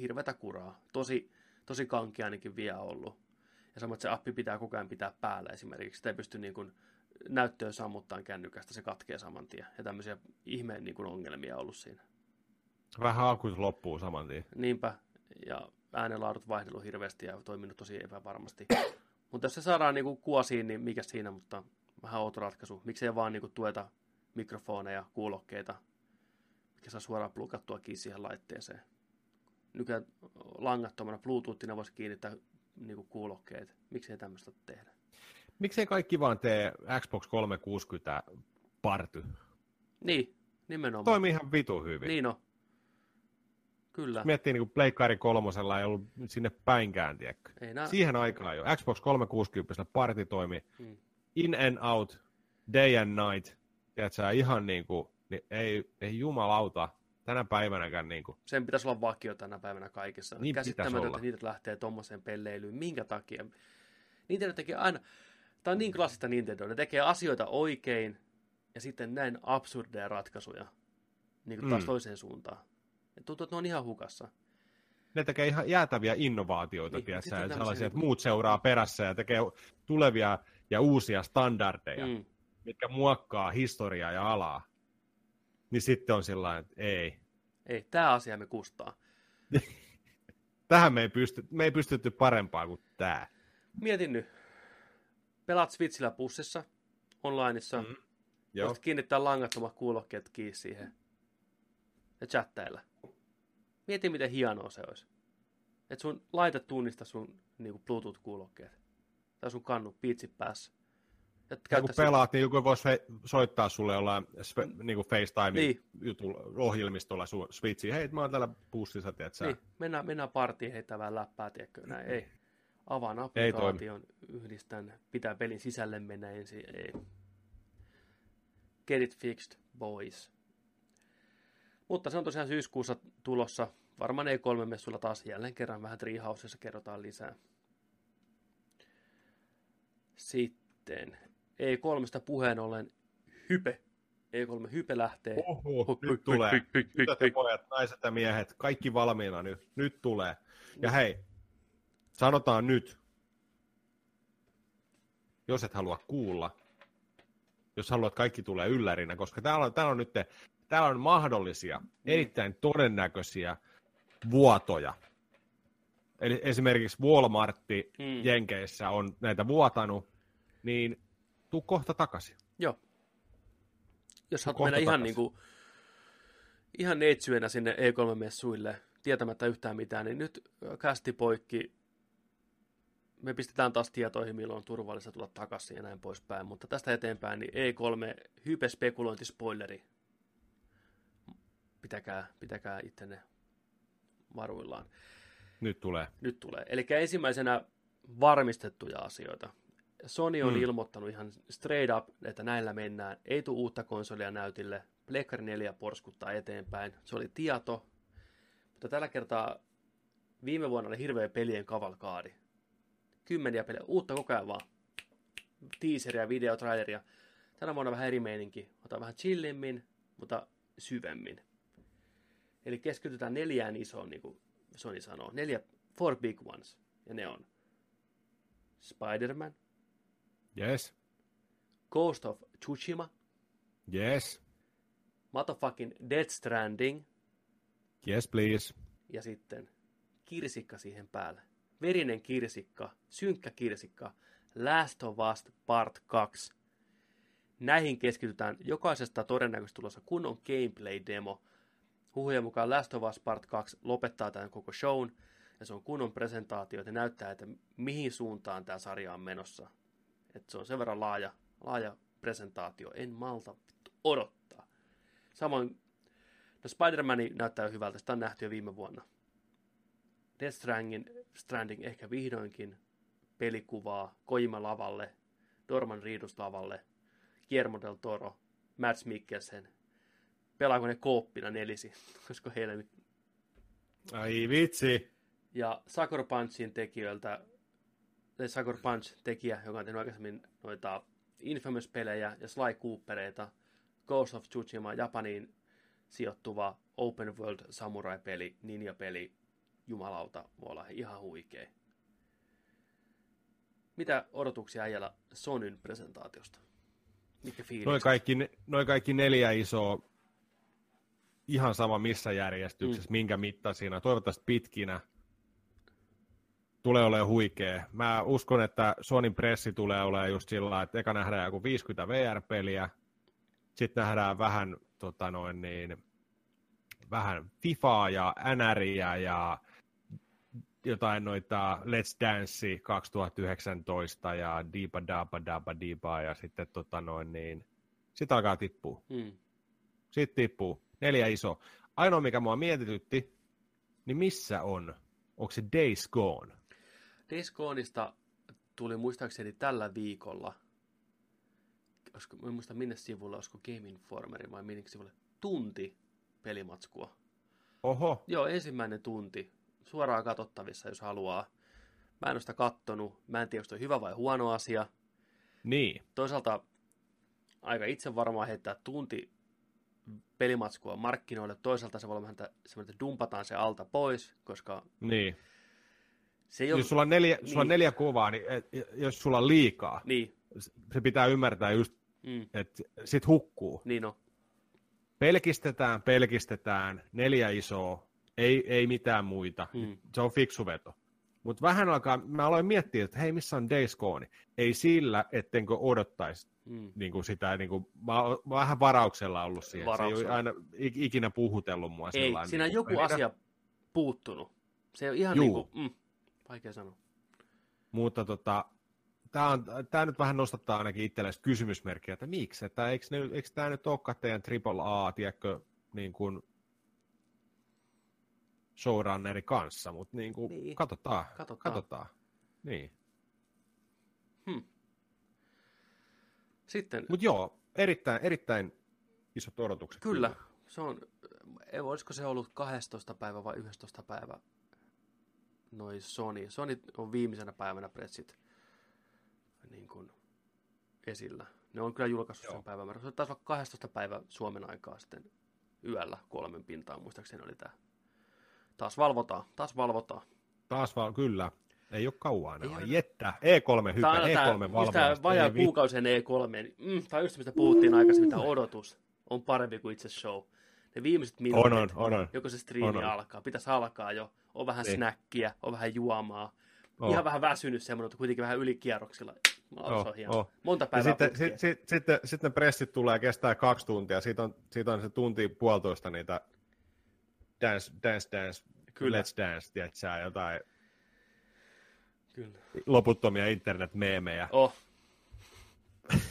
hirveätä kuraa. Tosi tosi kanki ainakin vielä ollut. Ja samoin, että se appi pitää koko ajan pitää päällä esimerkiksi. Sitä ei pysty niin kuin näyttöön sammuttaa kännykästä, se katkee saman tien. Ja tämmöisiä ihmeen niin kuin ongelmia ollut siinä. Vähän alkuun loppuu saman tien. Niinpä. Ja äänenlaadut vaihdellut hirveästi ja toiminut tosi epävarmasti. mutta jos se saadaan niin kuin kuosiin, niin mikä siinä, mutta vähän outo ratkaisu. Miksei vaan niin kuin tueta mikrofoneja, kuulokkeita, mikä saa suoraan plukattua kiinni siihen laitteeseen nykyään langattomana Bluetoothina voisi kiinnittää niin kuin kuulokkeet. Miksei tämmöistä tehdä? Miksei kaikki vaan tee Xbox 360 party? Niin, nimenomaan. Toimii ihan vitu hyvin. Niin on. Kyllä. Miettii niin kuin kolmosella ei ollut sinne päinkään, tiedäkö? Ei nää... Siihen aikaan jo. Xbox 360 party toimi hmm. in and out, day and night. Tiedätkö, ihan niin kuin, niin ei, ei jumalauta, tänä päivänäkään. Niin kuin. Sen pitäisi olla vakio tänä päivänä kaikessa. Niin Käsittämätöntä, että niitä lähtee tuommoiseen pelleilyyn. Minkä takia? Nintendo tekee aina, tämä on niin klassista Nintendo, ne tekee asioita oikein ja sitten näin absurdeja ratkaisuja niin kuin taas mm. toiseen suuntaan. Ja tuntuu, että ne on ihan hukassa. Ne tekee ihan jäätäviä innovaatioita, niin, tiedätkö, ja sellaisia, että muut seuraa perässä ja tekee tulevia ja uusia standardeja, mm. mitkä muokkaa historiaa ja alaa niin sitten on sillä että ei. Ei, tämä asia me kustaa. Tähän me ei, pysty, me ei pystytty parempaa kuin tämä. Mietin nyt. Pelaat Switchillä pussissa, onlineissa. Mm. Joo. kiinnittää langattomat kuulokkeet kiinni siihen. Ja chattailla. Mieti, miten hienoa se olisi. Että sun laite tunnista sun niin Bluetooth-kuulokkeet. Tai sun kannu, piitsit päässä. Ja kun pelaat, niin joku voisi soittaa sulle jollain niin kuin FaceTime-ohjelmistolla niin. Switchiin. Hei, mä oon täällä bussissa, tiedätkö niin. mennään, mennään partiin heittämään läppää, tiedätkö? Näin, ei. Avaan applikaation, yhdistän, pitää pelin sisälle mennä ensin. Ei. Get it fixed, boys. Mutta se on tosiaan syyskuussa tulossa. Varmaan ei kolme messulla taas jälleen kerran vähän Treehousessa kerrotaan lisää. Sitten E3 puheen ollen hype. E3 hype lähtee. Oho, nyt tulee. Tytöt pojat, naiset ja miehet, kaikki valmiina nyt. Nyt tulee. Ja hei, sanotaan nyt, jos et halua kuulla, jos haluat, kaikki tulee yllärinä, koska täällä on, täällä on nyt täällä on mahdollisia, erittäin todennäköisiä vuotoja. Eli esimerkiksi Walmartti Mm. Jenkeissä on näitä vuotanut, niin tuu kohta takaisin. Joo. Jos haluat mennä ihan, niin kuin, ihan neitsyönä sinne E3-messuille, tietämättä yhtään mitään, niin nyt ö, kästi poikki. Me pistetään taas tietoihin, milloin on turvallista tulla takaisin ja näin poispäin. Mutta tästä eteenpäin niin E3 hypespekulointispoileri. Pitäkää, pitäkää ittenne varuillaan. Nyt tulee. Nyt tulee. Eli ensimmäisenä varmistettuja asioita. Sony on Mm. ilmoittanut ihan straight up, että näillä mennään. Ei tule uutta konsolia näytille. Pleikkari 4 porskuttaa eteenpäin. Se oli tieto. Mutta tällä kertaa viime vuonna oli hirveä pelien kavalkaadi. Kymmeniä pelejä, uutta koko ajan vaan. Teaseria, videotraileria. Tänä vuonna vähän eri meininki. Otetaan vähän chillimmin, mutta syvemmin. Eli keskitytään neljään isoon, niin kuin Sony sanoo. Neljä, four big ones. Ja ne on Spider-Man, Yes, Ghost of Tsushima, yes, motherfucking Death Stranding yes please. ja sitten kirsikka siihen päälle. Verinen kirsikka, synkkä kirsikka, Last of Us Part 2. Näihin keskitytään jokaisesta todennäköisesti tulossa kunnon gameplay-demo. Huhujen mukaan Last of Us Part 2 lopettaa tämän koko shown, ja se on kunnon presentaatio, että näyttää, että mihin suuntaan tämä sarja on menossa. Että se on sen verran laaja, laaja presentaatio. En malta odottaa. Samoin no Spider-Man näyttää hyvältä, sitä on nähty jo viime vuonna. Death Stranding, Stranding ehkä vihdoinkin pelikuvaa Kojima lavalle, Dorman Riidus lavalle, Guillermo del Toro, Mads Mikkelsen. Pelaako ne kooppina nelisi, koska heillä nyt... Ai vitsi. Ja Sucker Punchin tekijöiltä, Sucker Punch-tekijä, joka on tehnyt aikaisemmin noita Infamous-pelejä ja Sly Coopereita, Ghost of Tsushima, Japaniin sijoittuva open world samurai-peli, ninja-peli, jumalauta, voi olla ihan huikea. Mitä odotuksia äijällä Sonyn presentaatiosta? Mitkä Noin fiilikset? kaikki, ne- noi kaikki neljä isoa, ihan sama missä järjestyksessä, mm. minkä mittaisina, toivottavasti pitkinä, tulee olemaan huikea. Mä uskon, että Sonin pressi tulee olemaan just sillä että eka nähdään joku 50 VR-peliä, sitten nähdään vähän, tota noin niin, vähän FIFAa ja NRiä ja jotain noita Let's Dance 2019 ja Diipa Daba Daba Diba ja sitten tota noin niin, sitten alkaa tippua. Hmm. Sitten tippuu. Neljä iso. Ainoa, mikä mua mietitytti, niin missä on? Onko se Days Gone? Days tuli muistaakseni tällä viikolla, olisiko, en muista minne sivulle, olisiko Game Informeri vai minne sivulle, tunti pelimatskua. Oho, Joo, ensimmäinen tunti. Suoraan katsottavissa, jos haluaa. Mä en ole sitä kattonut. Mä en tiedä, onko hyvä vai huono asia. niin. Toisaalta aika itse varmaan heittää tunti pelimatskua markkinoille. Toisaalta se voi olla vähän että dumpataan se alta pois, koska Niin. Se ole... Jos sulla on neljä, Niin. sulla on neljä kuvaa, niin et, jos sulla on liikaa, Niin, se pitää ymmärtää just, mm, että sit hukkuu. niin on. Pelkistetään, pelkistetään, neljä isoa, ei, ei mitään muita. Mm. Se on fiksu veto. Mutta vähän alkaa, mä aloin miettiä, että hei, missä on Days Gone? Ei sillä, ettenkö odottaisi Mm. niin kuin sitä, niin kuin, mä oon vähän varauksella ollut siihen. Se ei Varauksella. ole aina ik- ikinä puhutellut mua Ei, siinä on niin joku asia puuttunut. Se on ihan Juu. niin kuin, mm, vaikea sanoa. Mutta tota, tämä, on, tämä nyt vähän nostattaa ainakin itsellesi kysymysmerkkiä, että miksi, että eikö, ne, eikö tämä nyt olekaan teidän triple A, tiedätkö, niin kuin showrunneri kanssa, mutta niin kuin, Niin. katsotaan, Katsotaan. katsotaan. Niin. Sitten, Mutta joo, erittäin, erittäin isot odotukset. kyllä, se on, olisiko se ollut 12. päivä vai 11. päivä noi Sony. Sony on viimeisenä päivänä pressit niin kuin esillä. Ne on kyllä julkaissut Joo. sen päivämäärän. Se taisi olla 12. päivä Suomen aikaa sitten yöllä kolmen pintaan, muistaakseni oli tämä. Taas valvotaan, taas valvotaan. Taas vaan, kyllä. Ei ole kauan Ei enää. Jettä. E3 hype, Tämä on E3 tää, just valvonnasta. tämä vajaa Ei vittu. kuukausi ennen E3. Niin, mm, tämä on just mistä puhuttiin aikaisemmin, tämä odotus on parempi kuin itse show. Ne viimeiset On, minuutit, on, on. on. joko se striimi On, on. alkaa, pitäisi alkaa jo, on vähän Niin. snäkkiä, on vähän juomaa, On. ihan vähän väsynyt semmoinen, mutta kuitenkin vähän ylikierroksilla. Oh, Oh, hieno. oh. Monta Ja päivää sitten, putkeen. sit, sit, sitten, sitten ne pressit tulee kestää kaksi tuntia. Siitä on, siitä on se tunti puolitoista niitä dance, dance, dance, Kyllä. let's dance, tiedätkö jotain Kyllä. loputtomia internet-meemejä. Oh,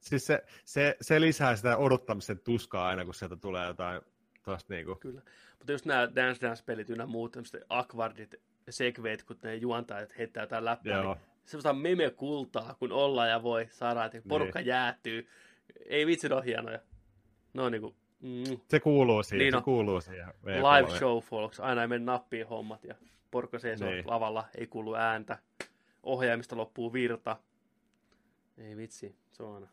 Siis se, se, se, lisää sitä odottamisen tuskaa aina, kun sieltä tulee jotain tosta niinku. kyllä. Mutta just nämä Dance Dance-pelit ynnä muut, tämmöiset akvardit, segwayt, kun ne juontaa, että heittää jotain läppää, Joo. niin semmoista meme-kultaa, kun ollaan ja voi saada, että porukka jäätyy. Ei vitsi, ne on hienoja. Ne on niinku, mm, Se kuuluu siihen, Niin se kuuluu siihen. live show folks, aina ei mene nappiin hommat ja porukka seisoo Niin. lavalla, ei kuulu ääntä, ohjaimista loppuu virta. Ei vitsi, se on aina.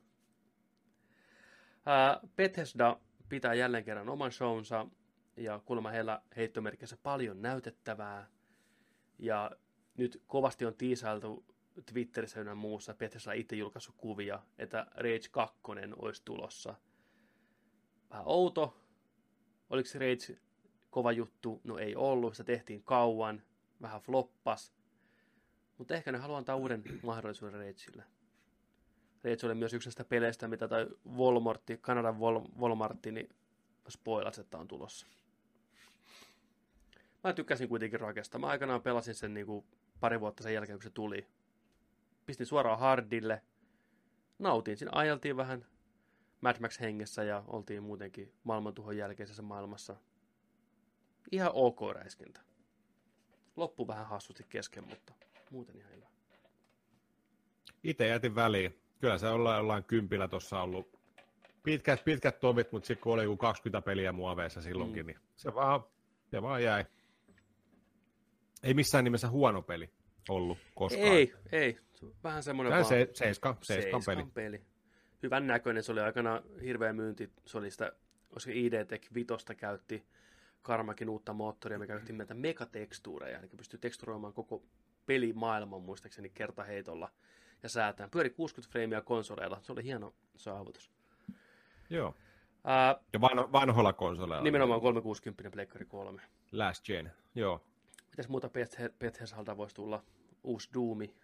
Bethesda pitää jälleen kerran oman shownsa ja kuulemma heillä heittomerkissä paljon näytettävää. Ja nyt kovasti on tiisailtu Twitterissä ynnä muussa, Bethesda itse julkaissut kuvia, että Rage 2 olisi tulossa. Vähän outo. Oliko se Rage kova juttu? No ei ollut, sitä tehtiin kauan, vähän floppas. Mutta ehkä ne haluaa antaa uuden mahdollisuuden Rageille. Rage oli myös yksi näistä peleistä, mitä toi Walmartti, Kanadan Walmartti, niin spoilasi, että on tulossa. Mä tykkäsin kuitenkin rakesta. Mä aikanaan pelasin sen niinku pari vuotta sen jälkeen, kun se tuli. Pistin suoraan hardille. Nautin. Siinä ajeltiin vähän Mad Max hengessä ja oltiin muutenkin maailmantuhon jälkeisessä maailmassa. Ihan ok räiskintä. Loppu vähän hassusti kesken, mutta muuten ihan hyvä. Itse jätin väliin. Kyllä se ollaan jollain kympillä tuossa ollut pitkät, pitkät tovit, mutta sitten kun oli joku 20 peliä muoveissa silloinkin, Mm. niin se vaan, se vaan jäi. Ei missään nimessä huono peli ollut koskaan. Ei, ei. Vähän semmoinen Tämä vaan se, seiska, seiskan peli. seiskan peli. Hyvän näköinen, se oli aikana hirveä myynti. Se oli sitä, olisiko ID Tech Vitosta käytti Karmakin uutta moottoria, me käytettiin näitä megatekstuureja, eli pystyy teksturoimaan koko pelimaailman muistaakseni kertaheitolla ja säätään. Pyöri 60 freimiä konsoleilla, se oli hieno saavutus. Joo. Ää, Ja van, vanhoilla konsoleilla. nimenomaan 360 Pleikkari 3. Last gen, joo. Mitäs muuta Bethesdalta voisi tulla? Uusi Doomi.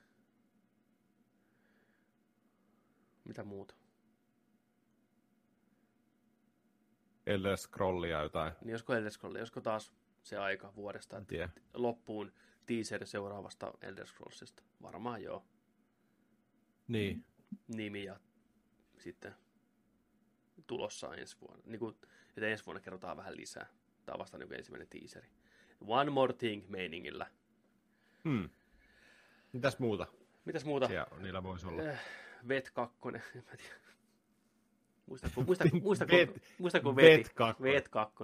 Mitä muuta? Elder Scrollia jotain, Niin josko Elder Scrolls, josko taas se aika vuodesta, että tiedä. loppuun teaser seuraavasta Elder Scrollsista. Varmaan joo. Niin. Nimi ja sitten tulossa ensi vuonna. Niin kuin, että ensi vuonna kerrotaan vähän lisää. Tämä on vasta niin ensimmäinen teaseri. One more thing meiningillä. Hmm. Mitäs muuta Mitäs muuta? siellä niillä voisi olla? Eh, Vet 2. En mä tiedä. Muistako, muistako, muistako, Vet- muistako Vet Vet, 2. Vet 2.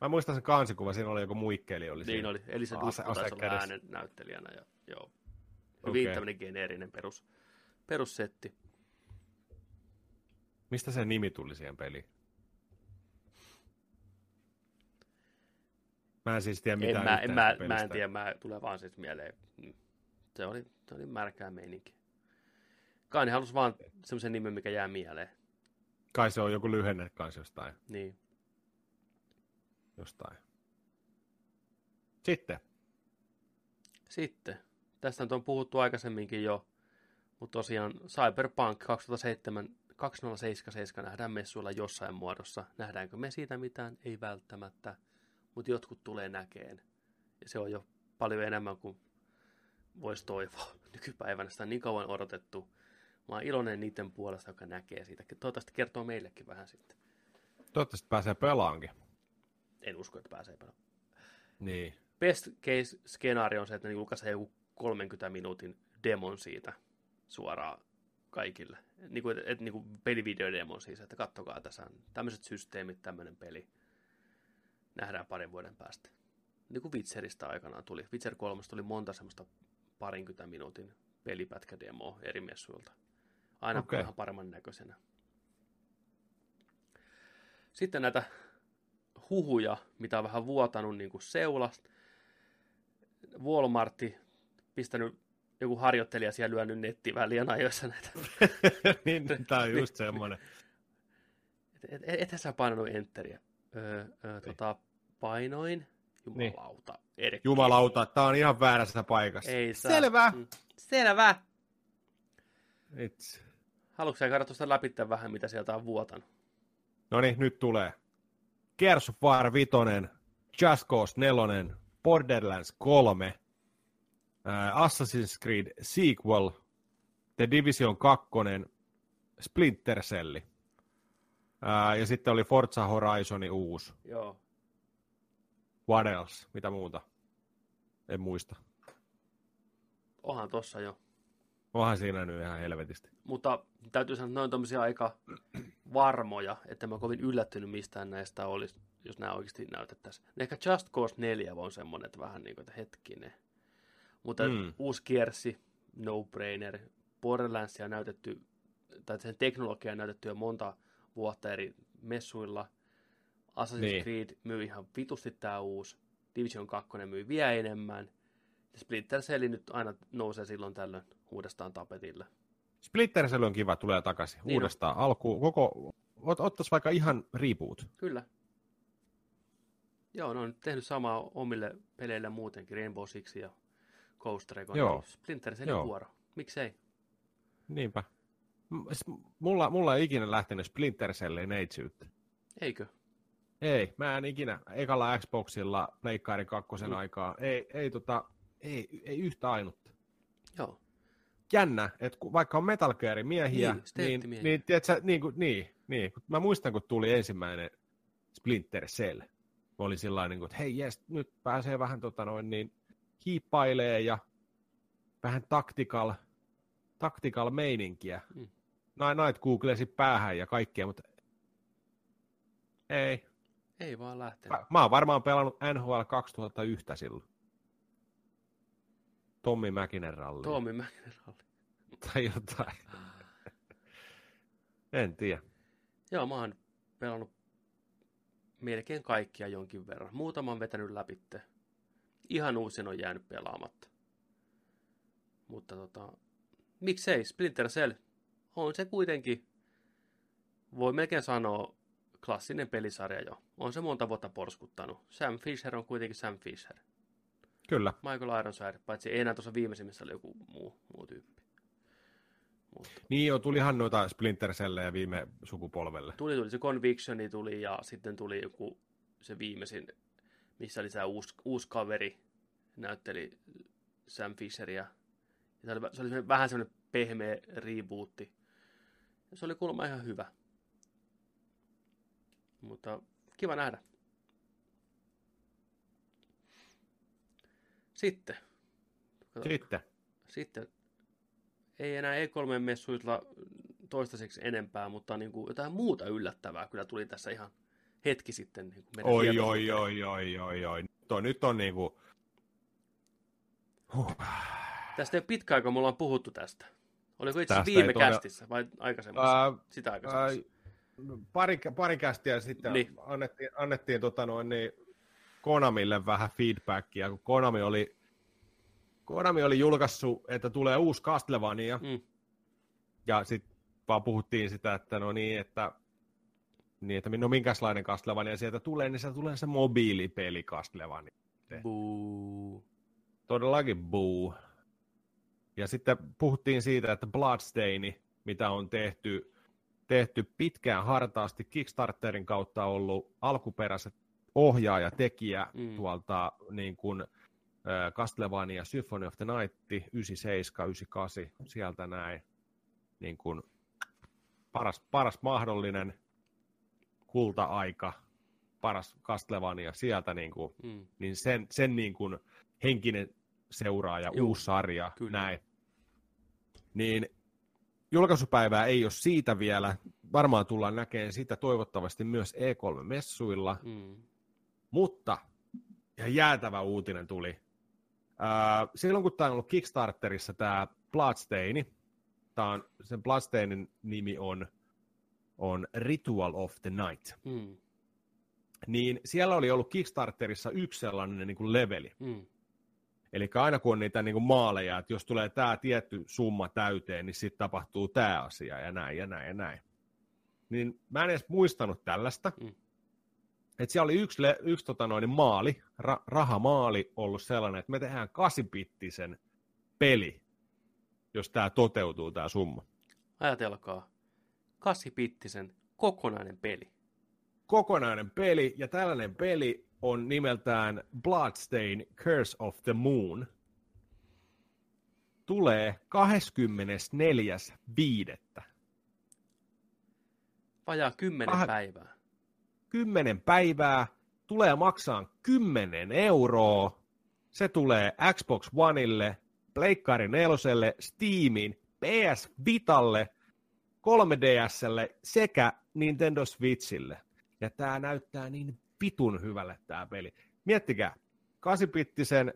Mä muistan sen kansikuva, siinä oli joku muikkeli. Oli Niin siinä. oli. Eli se Dusko taisi olla äänen näyttelijänä. Ja, joo. Hyvin okay. tämmöinen geneerinen perus, perussetti. Mistä se nimi tuli siihen peliin? Mä en siis tiedä En, mitään mä, en, mä, mä en tiedä, mä tulee vaan siis mieleen. mm, Se oli, se oli märkää meininki. Kai ne halusi vaan semmoisen nimen, mikä jää mieleen. Kai se on joku lyhenne kanssa jostain. Niin. jostain. Sitten. Sitten. Tästä nyt on puhuttu aikaisemminkin jo, mutta tosiaan Cyberpunk 2007, 2077 nähdään messuilla jossain muodossa. Nähdäänkö me siitä mitään? Ei välttämättä, mutta jotkut tulee näkeen. Ja se on jo paljon enemmän kuin voisi toivoa. Nykypäivänä sitä on niin kauan odotettu. Mä oon iloinen niiden puolesta, joka näkee siitä. Toivottavasti kertoo meillekin vähän sitten. Toivottavasti pääsee pelaankin. En usko, että pääsee pelaamaan. Niin. Best case skenaario on se, että ne julkaisee joku 30 minuutin demon siitä suoraan kaikille. Niin kuin, et, niin kuin pelivideodemon siis, että kattokaa tässä on tämmöiset systeemit, tämmöinen peli. Nähdään parin vuoden päästä. Niin kuin Witcherista aikanaan tuli. Witcher 3 tuli monta semmoista parinkymmentä minuutin pelipätkädemoa eri messuilta. Aina okay. vähän paremman näköisenä. Sitten näitä huhuja, mitä on vähän vuotanut niin kuin seulasta. Walmartti pistänyt joku harjoittelija siellä lyönyt nettiin vähän liian ajoissa näitä. niin, tämä on just semmoinen. Et, et, ethän sä painanut enteriä. Öö, öö, tota, painoin. Jumalauta. Niin. Jumalauta, tää on ihan väärässä paikassa. Ei saa. Selvä. Mm. Selvä. It's... Haluatko sä käydä tuosta läpi vähän, mitä sieltä on vuotanut? No niin, nyt tulee. Gears of War 5, Just Cause 4, Borderlands 3, Assassin's Creed Sequel, The Division 2, Splinter Cell. ja sitten oli Forza Horizon uusi. Joo. What else? Mitä muuta? En muista. Onhan tossa jo. Onhan siinä nyt ihan helvetisti. Mutta täytyy sanoa, että ne on tommosia aika varmoja, että mä kovin yllättynyt mistään näistä olisi, jos nämä oikeasti näytettäisiin. Ehkä Just Cause 4 on semmoinen, että vähän niin kuin, että hetkinen. Mutta mm. uusi kiersi, no-brainer. Borderlandsia näytetty, tai sen teknologiaa näytetty jo monta vuotta eri messuilla. Assassin's niin. Creed myy ihan vitusti tämä uusi. Division 2 myy vielä enemmän. Splinter Cell nyt aina nousee silloin tällöin uudestaan tapetille. Splinter Cell on kiva, tulee takaisin niin uudestaan on. alkuun. Koko, ot, ottaisi vaikka ihan reboot. Kyllä. Joo, ne on tehnyt samaa omille peleille muutenkin, Rainbow Six ja Ghost Recon. Joo. Splinter Cellin vuoro. Miksei? Niinpä. Mulla, mulla ei ikinä lähtenyt Splinter Cellin neitsyyttä. Eikö? Ei, mä en ikinä ekalla Xboxilla Pleikkari kakkosen mm. aikaa, ei, ei, tota, ei, ei yhtä ainutta. Joo. Jännä, että vaikka on Metal Gear miehiä, niin, niin, niin, tiedätkö, niin, kuin, niin, niin, mä muistan, kun tuli ensimmäinen Splinter Cell. Mä olin sillä niin kuin, että hei jes, nyt pääsee vähän tota noin, niin hiippailee ja vähän tactical, tactical meininkiä. Mm. Näit googlesi päähän ja kaikkea, mutta ei. Ei vaan lähtenyt. Mä, mä oon varmaan pelannut NHL 2001 silloin. Tommi Mäkinen ralli. Tommi Mäkinen ralli. Tai jotain. en tiedä. Joo, mä oon pelannut melkein kaikkia jonkin verran. Muutama on vetänyt läpi. Ihan uusin on jäänyt pelaamatta. Mutta tota, miksei Splinter Cell on se kuitenkin, voi melkein sanoa, klassinen pelisarja jo. On se monta vuotta porskuttanut. Sam Fisher on kuitenkin Sam Fisher. Kyllä. Michael Ironside, paitsi ei enää tuossa viimeisimmässä oli joku muu, muu tyyppi. Mutta. Niin jo, tulihan noita Splinter Cellejä viime sukupolvelle. Tuli, tuli se Convictioni tuli ja sitten tuli joku se viimeisin, missä oli se uusi, uusi kaveri, näytteli Sam Fisheria. Ja se oli, se oli vähän semmoinen pehmeä rebootti. Ja se oli kuulemma ihan hyvä. Mutta kiva nähdä. Sitten. Sitten. Sitten. Ei enää E3-messuilla toistaiseksi enempää, mutta niin kuin jotain muuta yllättävää kyllä tuli tässä ihan hetki sitten. Niin kuin oi, oi, oi, oi, oi, oi. Tuo nyt on niin kuin... Huh. Tästä ei ole pitkä aika, mulla on puhuttu tästä. Oliko itse asiassa viime todella... kästissä vai aikaisemmassa? Uh, Sitä aikaisemmassa. Uh, pari, pari kästiä sitten niin. annettiin, annettiin tota noin, niin Konamille vähän feedbackia, kun Konami oli, Konami oli julkaissut, että tulee uusi Castlevania, mm. ja sitten vaan puhuttiin sitä, että no niin, että niin, että no minkälainen Castlevania sieltä tulee, niin se tulee se mobiilipeli Castlevania. Buu. Todellakin buu. Ja sitten puhuttiin siitä, että Bloodstaini, mitä on tehty tehty pitkään hartaasti Kickstarterin kautta ollut alkuperäiset ohjaaja, tekijä mm. tuolta niin kuin, äh, Castlevania Symphony of the Night 97, 98, sieltä näin niin kuin, paras, paras mahdollinen kulta-aika, paras Castlevania sieltä, niin, kuin, mm. niin sen, sen niin kuin, henkinen seuraaja, Juu, uusi sarja, kyllä. näin. Niin Julkaisupäivää ei ole siitä vielä. Varmaan tullaan näkemään sitä toivottavasti myös E3-messuilla. Mm. Mutta ihan jäätävä uutinen tuli. Äh, silloin kun tämä on ollut Kickstarterissa tämä Bloodstaini, tämä on, sen Bloodstainin nimi on, on Ritual of the Night. Mm. Niin siellä oli ollut Kickstarterissa yksi sellainen niin kuin leveli. Mm. Eli aina kun on niitä niin kuin maaleja, että jos tulee tämä tietty summa täyteen, niin sitten tapahtuu tämä asia ja näin ja näin ja näin. Niin mä en edes muistanut tällaista. Mm. Että siellä oli yksi, yksi tota noin, maali, ra, rahamaali ollut sellainen, että me tehdään kasipittisen peli, jos tämä toteutuu, tämä summa. Ajatelkaa, kasipittisen kokonainen peli. Kokonainen peli, ja tällainen peli on nimeltään Bloodstain Curse of the Moon. Tulee 24.5. Vajaa 10 Kah- päivää. 10 päivää. Tulee maksaa 10 euroa. Se tulee Xbox Oneille, Pleikkari 4, Steamin, PS Vitalle, 3DSlle sekä Nintendo Switchille. Ja tämä näyttää niin vitun hyvälle tämä peli. Miettikää, kasipittisen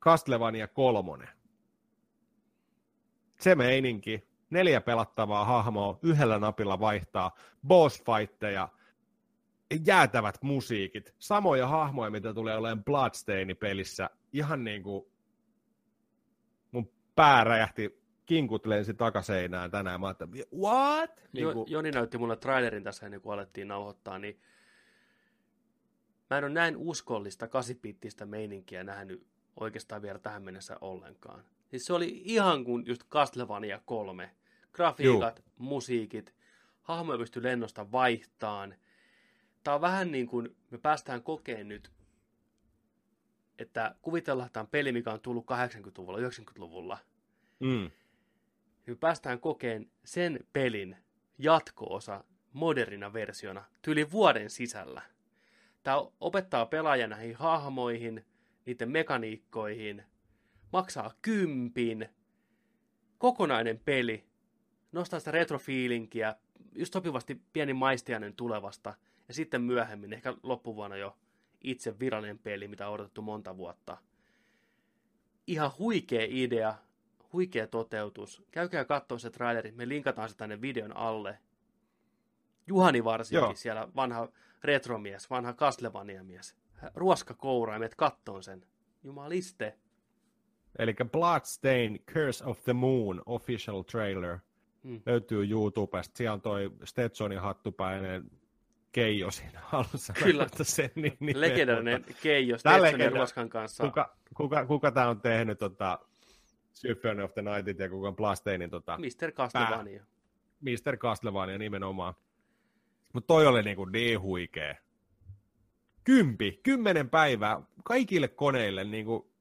Castlevania kolmonen. Se meininki, neljä pelattavaa hahmoa, yhdellä napilla vaihtaa, boss fightteja, jäätävät musiikit, samoja hahmoja, mitä tulee olemaan Bloodstaini pelissä, ihan niin kuin mun pää räjähti kinkut lensi takaseinään tänään. Mä ajattelin, what? Niin kuin... Joni näytti mulle trailerin tässä ennen kuin alettiin nauhoittaa, niin Mä en ole näin uskollista kasipittistä meininkiä nähnyt oikeastaan vielä tähän mennessä ollenkaan. Siis se oli ihan kuin just Castlevania 3. Grafiikat, Juu. musiikit, hahmoja pystyy lennosta vaihtaan. Tää on vähän niin kuin me päästään kokeen nyt, että kuvitellaan, että tämä on peli, mikä on tullut 80-luvulla, 90-luvulla. Mm. Me päästään kokeen sen pelin jatko-osa modernina versiona tyyli vuoden sisällä. Tämä opettaa pelaaja näihin hahmoihin, niiden mekaniikkoihin, maksaa kympin, kokonainen peli, nostaa sitä retrofiilinkiä, just sopivasti pieni maistiainen tulevasta, ja sitten myöhemmin, ehkä loppuvuonna jo itse virallinen peli, mitä on odotettu monta vuotta. Ihan huikea idea, huikea toteutus. Käykää katsoa se traileri, me linkataan se tänne videon alle. Juhani varsinkin Joo. siellä, vanha retromies, vanha Castlevania-mies. Ruoska kouraa ja kattoon sen. Jumaliste. Eli Bloodstain Curse of the Moon official trailer hmm. löytyy YouTubesta. Siellä on toi Stetsonin hattupäinen Keijo siinä alussa. Kyllä, sen niin legendaarinen Keijo Stetsonin ruoskan kanssa. Kuka, kuka, kuka tämä on tehnyt tota, Symphony of the Nightit ja kuka Bloodstainin tota, Mr. Castlevania. Pää, Mr. Castlevania nimenomaan. Mutta toi oli niinku niin huikee. Kympi, kymmenen päivää kaikille koneille. Niinku,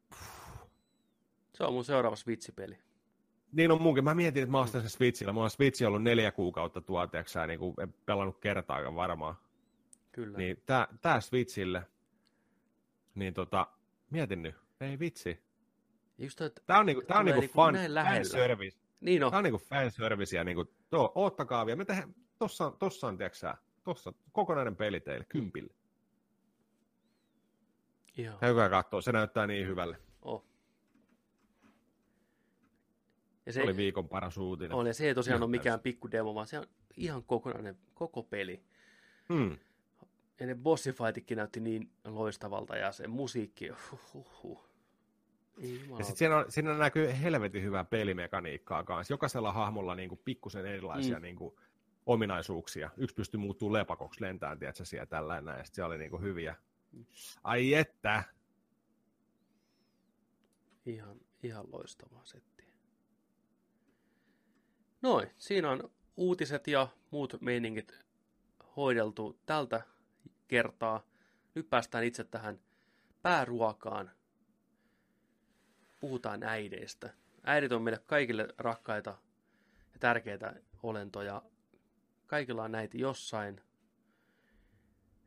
se on mun seuraava Switch-peli. Niin on munkin. Mä mietin, että mä ostan sen Switchillä. Mulla on Switch ollut neljä kuukautta tuoteeksi, niin kuin en pelannut kertaakaan varmaan. Kyllä. Niin tää, tää Switchille, niin tota, mietin nyt, ei vitsi. Just toi, tää on niinku, tää on niinku, niinku fan, fan service. Niin on. Tää on niinku fan service ja niinku, tuo, oottakaa vielä. Me tehdään, tossa, tossa on, tiedätkö tossa kokonainen peli teille, kympille. Joo. Käykää katsoa, se näyttää niin hyvälle. Oh. Ja se oli viikon paras uutinen. Oli, ja se ei tosiaan ole mikään pikku demo, vaan se on ihan kokonainen, koko peli. Hmm. Ja ne bossifightitkin näytti niin loistavalta, ja se musiikki, ja sitten siinä, on, siinä näkyy helvetin hyvää pelimekaniikkaa kanssa. Jokaisella hahmolla niin kuin pikkusen erilaisia mm. niin kuin, ominaisuuksia. Yksi pystyy muuttuu lepakoksi lentään, tiedätkö, siellä tällainen näin. se oli niin kuin hyviä. Ai että! Ihan, ihan loistavaa settiä. Noin, siinä on uutiset ja muut meiningit hoideltu tältä kertaa. Nyt päästään itse tähän pääruokaan. Puhutaan äideistä. Äidit on meille kaikille rakkaita ja tärkeitä olentoja kaikilla on näitä jossain,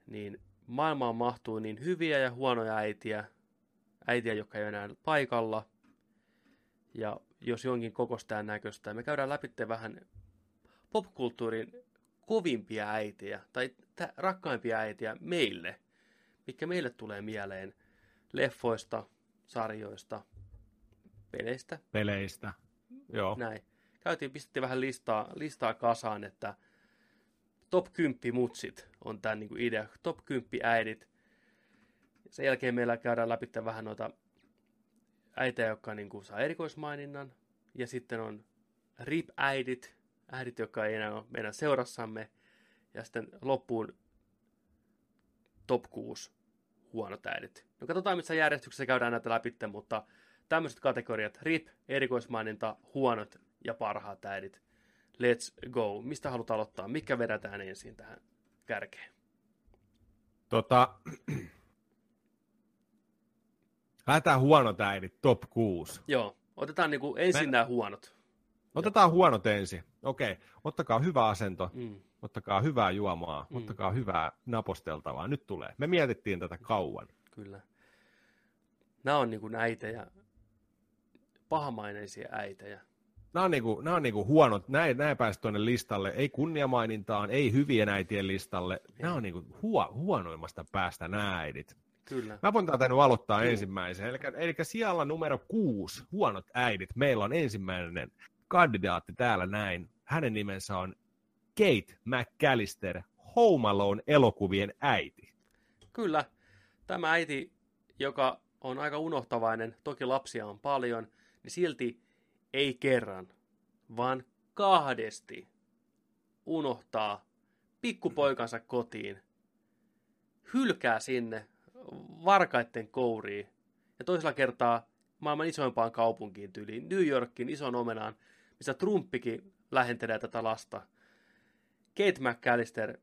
niin maailmaan mahtuu niin hyviä ja huonoja äitiä, äitiä, jotka ei ole enää paikalla, ja jos jonkin kokosta näköistä. Me käydään läpi vähän popkulttuurin kovimpia äitiä, tai rakkaimpia äitiä meille, mikä meille tulee mieleen leffoista, sarjoista, peleistä. Peleistä, joo. Näin. Käytiin, pistettiin vähän listaa, listaa kasaan, että top 10 mutsit on tämä niin idea. Top 10 äidit. Sen jälkeen meillä käydään läpi vähän noita äitejä, jotka niin kuin, saa erikoismaininnan, ja sitten on RIP-äidit, äidit, jotka ei enää ole meidän seurassamme, ja sitten loppuun top 6 huonot äidit. No katsotaan, missä järjestyksessä käydään näitä läpi, mutta tämmöiset kategoriat, RIP, erikoismaininta, huonot ja parhaat äidit. Let's go. Mistä haluat aloittaa? Mikä vedetään ensin tähän kärkeen? Tota, lähdetään huonot äidit, top 6. Joo, otetaan niinku ensin Me- nämä huonot. Otetaan huonot ensin. Okei, ottakaa hyvä asento, Mm. ottakaa hyvää juomaa, Mm. ottakaa hyvää naposteltavaa. Nyt tulee. Me mietittiin tätä kauan. Kyllä. Nämä on niinku äitejä, pahamaineisia äitejä. Nämä on, niinku, nämä on niinku huonot, näin, näin pääsi tuonne listalle, ei kunniamainintaan, ei hyvien äitien listalle. Nämä on niinku huo, huonoimmasta päästä nämä äidit. Kyllä. Mä voin tätä nyt aloittaa Juu. ensimmäisen. Eli, eli siellä numero kuusi, huonot äidit. Meillä on ensimmäinen kandidaatti täällä näin. Hänen nimensä on Kate McAllister, Home Alone elokuvien äiti. Kyllä. Tämä äiti, joka on aika unohtavainen, toki lapsia on paljon, niin silti ei kerran, vaan kahdesti unohtaa pikkupoikansa kotiin, hylkää sinne varkaitten kouriin ja toisella kertaa maailman isoimpaan kaupunkiin tyyliin, New Yorkin ison omenaan, missä Trumpikin lähentelee tätä lasta. Kate McAllister,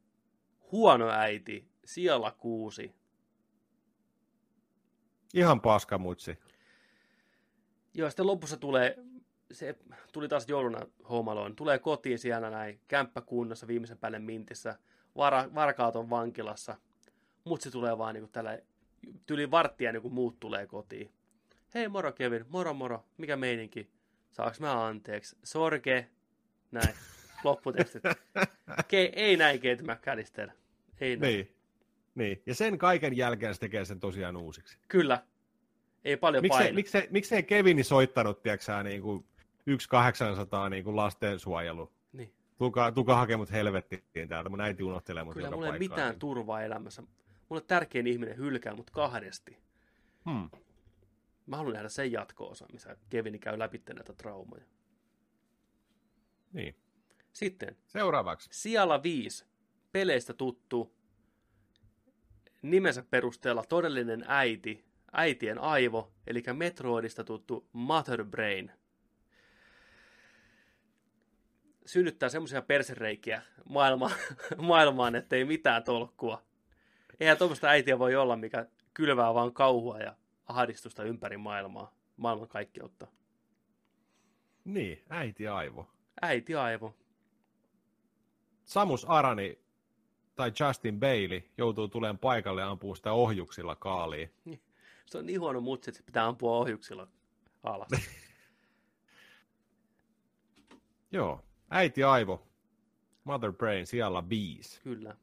huono äiti, siellä kuusi. Ihan paskamutsi. Joo, sitten lopussa tulee, se tuli taas jouluna Home tulee kotiin siellä näin, kämppäkunnassa viimeisen päälle mintissä, vara, varkaat on vankilassa, mutsi tulee vaan niin tällä tyli varttia niin kuin muut tulee kotiin. Hei moro Kevin, moro moro, mikä meininki? Saaks mä anteeksi? Sorge, näin, lopputekstit. Ke, ei näin Kate McAllister, ei näin. Niin. niin. Ja sen kaiken jälkeen se tekee sen tosiaan uusiksi. Kyllä, ei paljon Miksei, paine. miksei, miksei Kevini soittanut, tiedätkö niin kuin 1-800 niin kuin lastensuojelu? Niin. Tulkaa, tulkaa hakemaan mut helvettiin täältä, mun äiti unohtelee mut Kyllä mulla ei paikkaan. mitään turvaa elämässä. Mulle tärkein ihminen hylkää mut kahdesti. Hmm. Mä haluan nähdä sen jatko-osa, missä Kevin käy läpi näitä traumoja. Niin. Sitten Seuraavaksi. Sijalla 5. Peleistä tuttu. Nimensä perusteella todellinen äiti. Äitien aivo, eli Metroidista tuttu Mother Brain. Synnyttää semmoisia persereikiä maailma, maailmaan, ettei mitään tolkkua. Eihän tuommoista äitiä voi olla, mikä kylvää vaan kauhua ja ahdistusta ympäri maailmaa, maailman kaikkeutta. Niin, äiti aivo. Äiti aivo. Samus Arani tai Justin Bailey joutuu tulemaan paikalle ja ampuu sitä ohjuksilla kaaliin. Se on niin huono mutsi, että se pitää ampua ohjuksilla alas. Joo, äiti aivo. Mother Brain siellä viisi. Kyllä.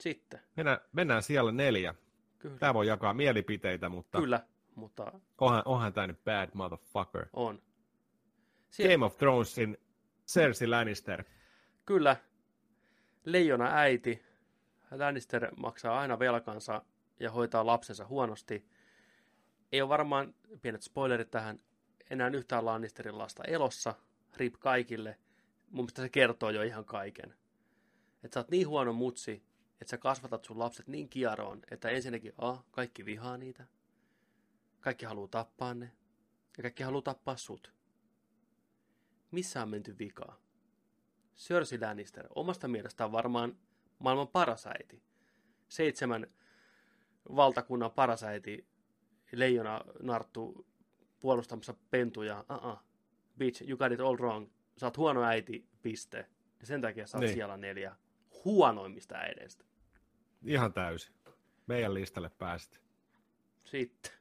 Sitten. Mennään, mennään siellä neljä. Kyllä. Tämä voi jakaa mielipiteitä, mutta Kyllä, mutta onhan, onhan tämä nyt bad motherfucker. on. Sie- Game of Thronesin Cersei Lannister. Kyllä. Leijona äiti. Lannister maksaa aina velkansa ja hoitaa lapsensa huonosti. Ei ole varmaan, pienet spoilerit tähän, enää yhtään Lannisterin lasta elossa. Rip kaikille. Mun mielestä se kertoo jo ihan kaiken. Että sä oot niin huono mutsi, että sä kasvatat sun lapset niin kieroon, että ensinnäkin A, kaikki vihaa niitä. Kaikki haluaa tappaa ne. Ja kaikki haluaa tappaa sut. Missä on menty vikaa? Cersei Lannister omasta mielestään varmaan maailman paras äiti. Seitsemän valtakunnan paras äiti, leijona narttu puolustamassa pentuja. Uh-uh. Bitch, you got it all wrong. Sä oot huono äiti, piste. Ja sen takia sä oot Niin. siellä neljä huonoimmista äideistä. Ihan täysin. Meidän listalle pääsit. Sitten.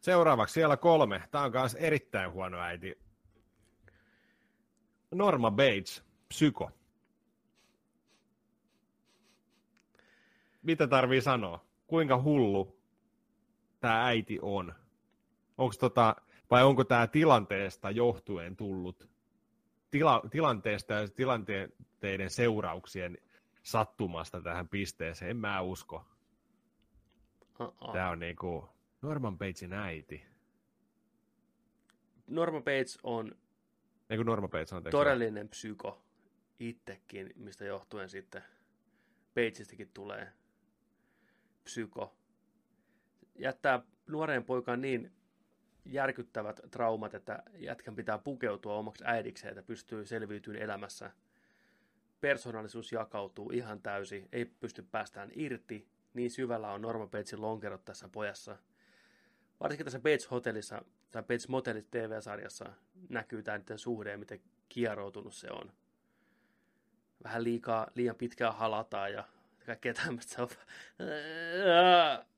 Seuraavaksi siellä kolme. Tämä on myös erittäin huono äiti. Norma Bates, psyko. Mitä tarvii sanoa? Kuinka hullu tämä äiti on? Onko tota, vai onko tämä tilanteesta johtuen tullut tila, tilanteesta ja tilanteiden seurauksien sattumasta tähän pisteeseen? En mä usko. Uh-uh. Tämä on niinku Norman Batesin äiti. Norma Bates on Ei kun Norma Bates, anteeksi. todellinen psyko itsekin, mistä johtuen sitten Batesistakin tulee psyko. Jättää nuoreen poikaan niin järkyttävät traumat, että jätkän pitää pukeutua omaksi äidikseen, että pystyy selviytymään elämässä. Persoonallisuus jakautuu ihan täysin, ei pysty päästään irti. Niin syvällä on Norma Batesin lonkerot tässä pojassa. Varsinkin tässä Bates Hotellissa, tai Bates Motellit TV-sarjassa näkyy tämä niiden suhde miten kieroutunut se on. Vähän liikaa, liian pitkään halataan ja kaikkea tämmöistä.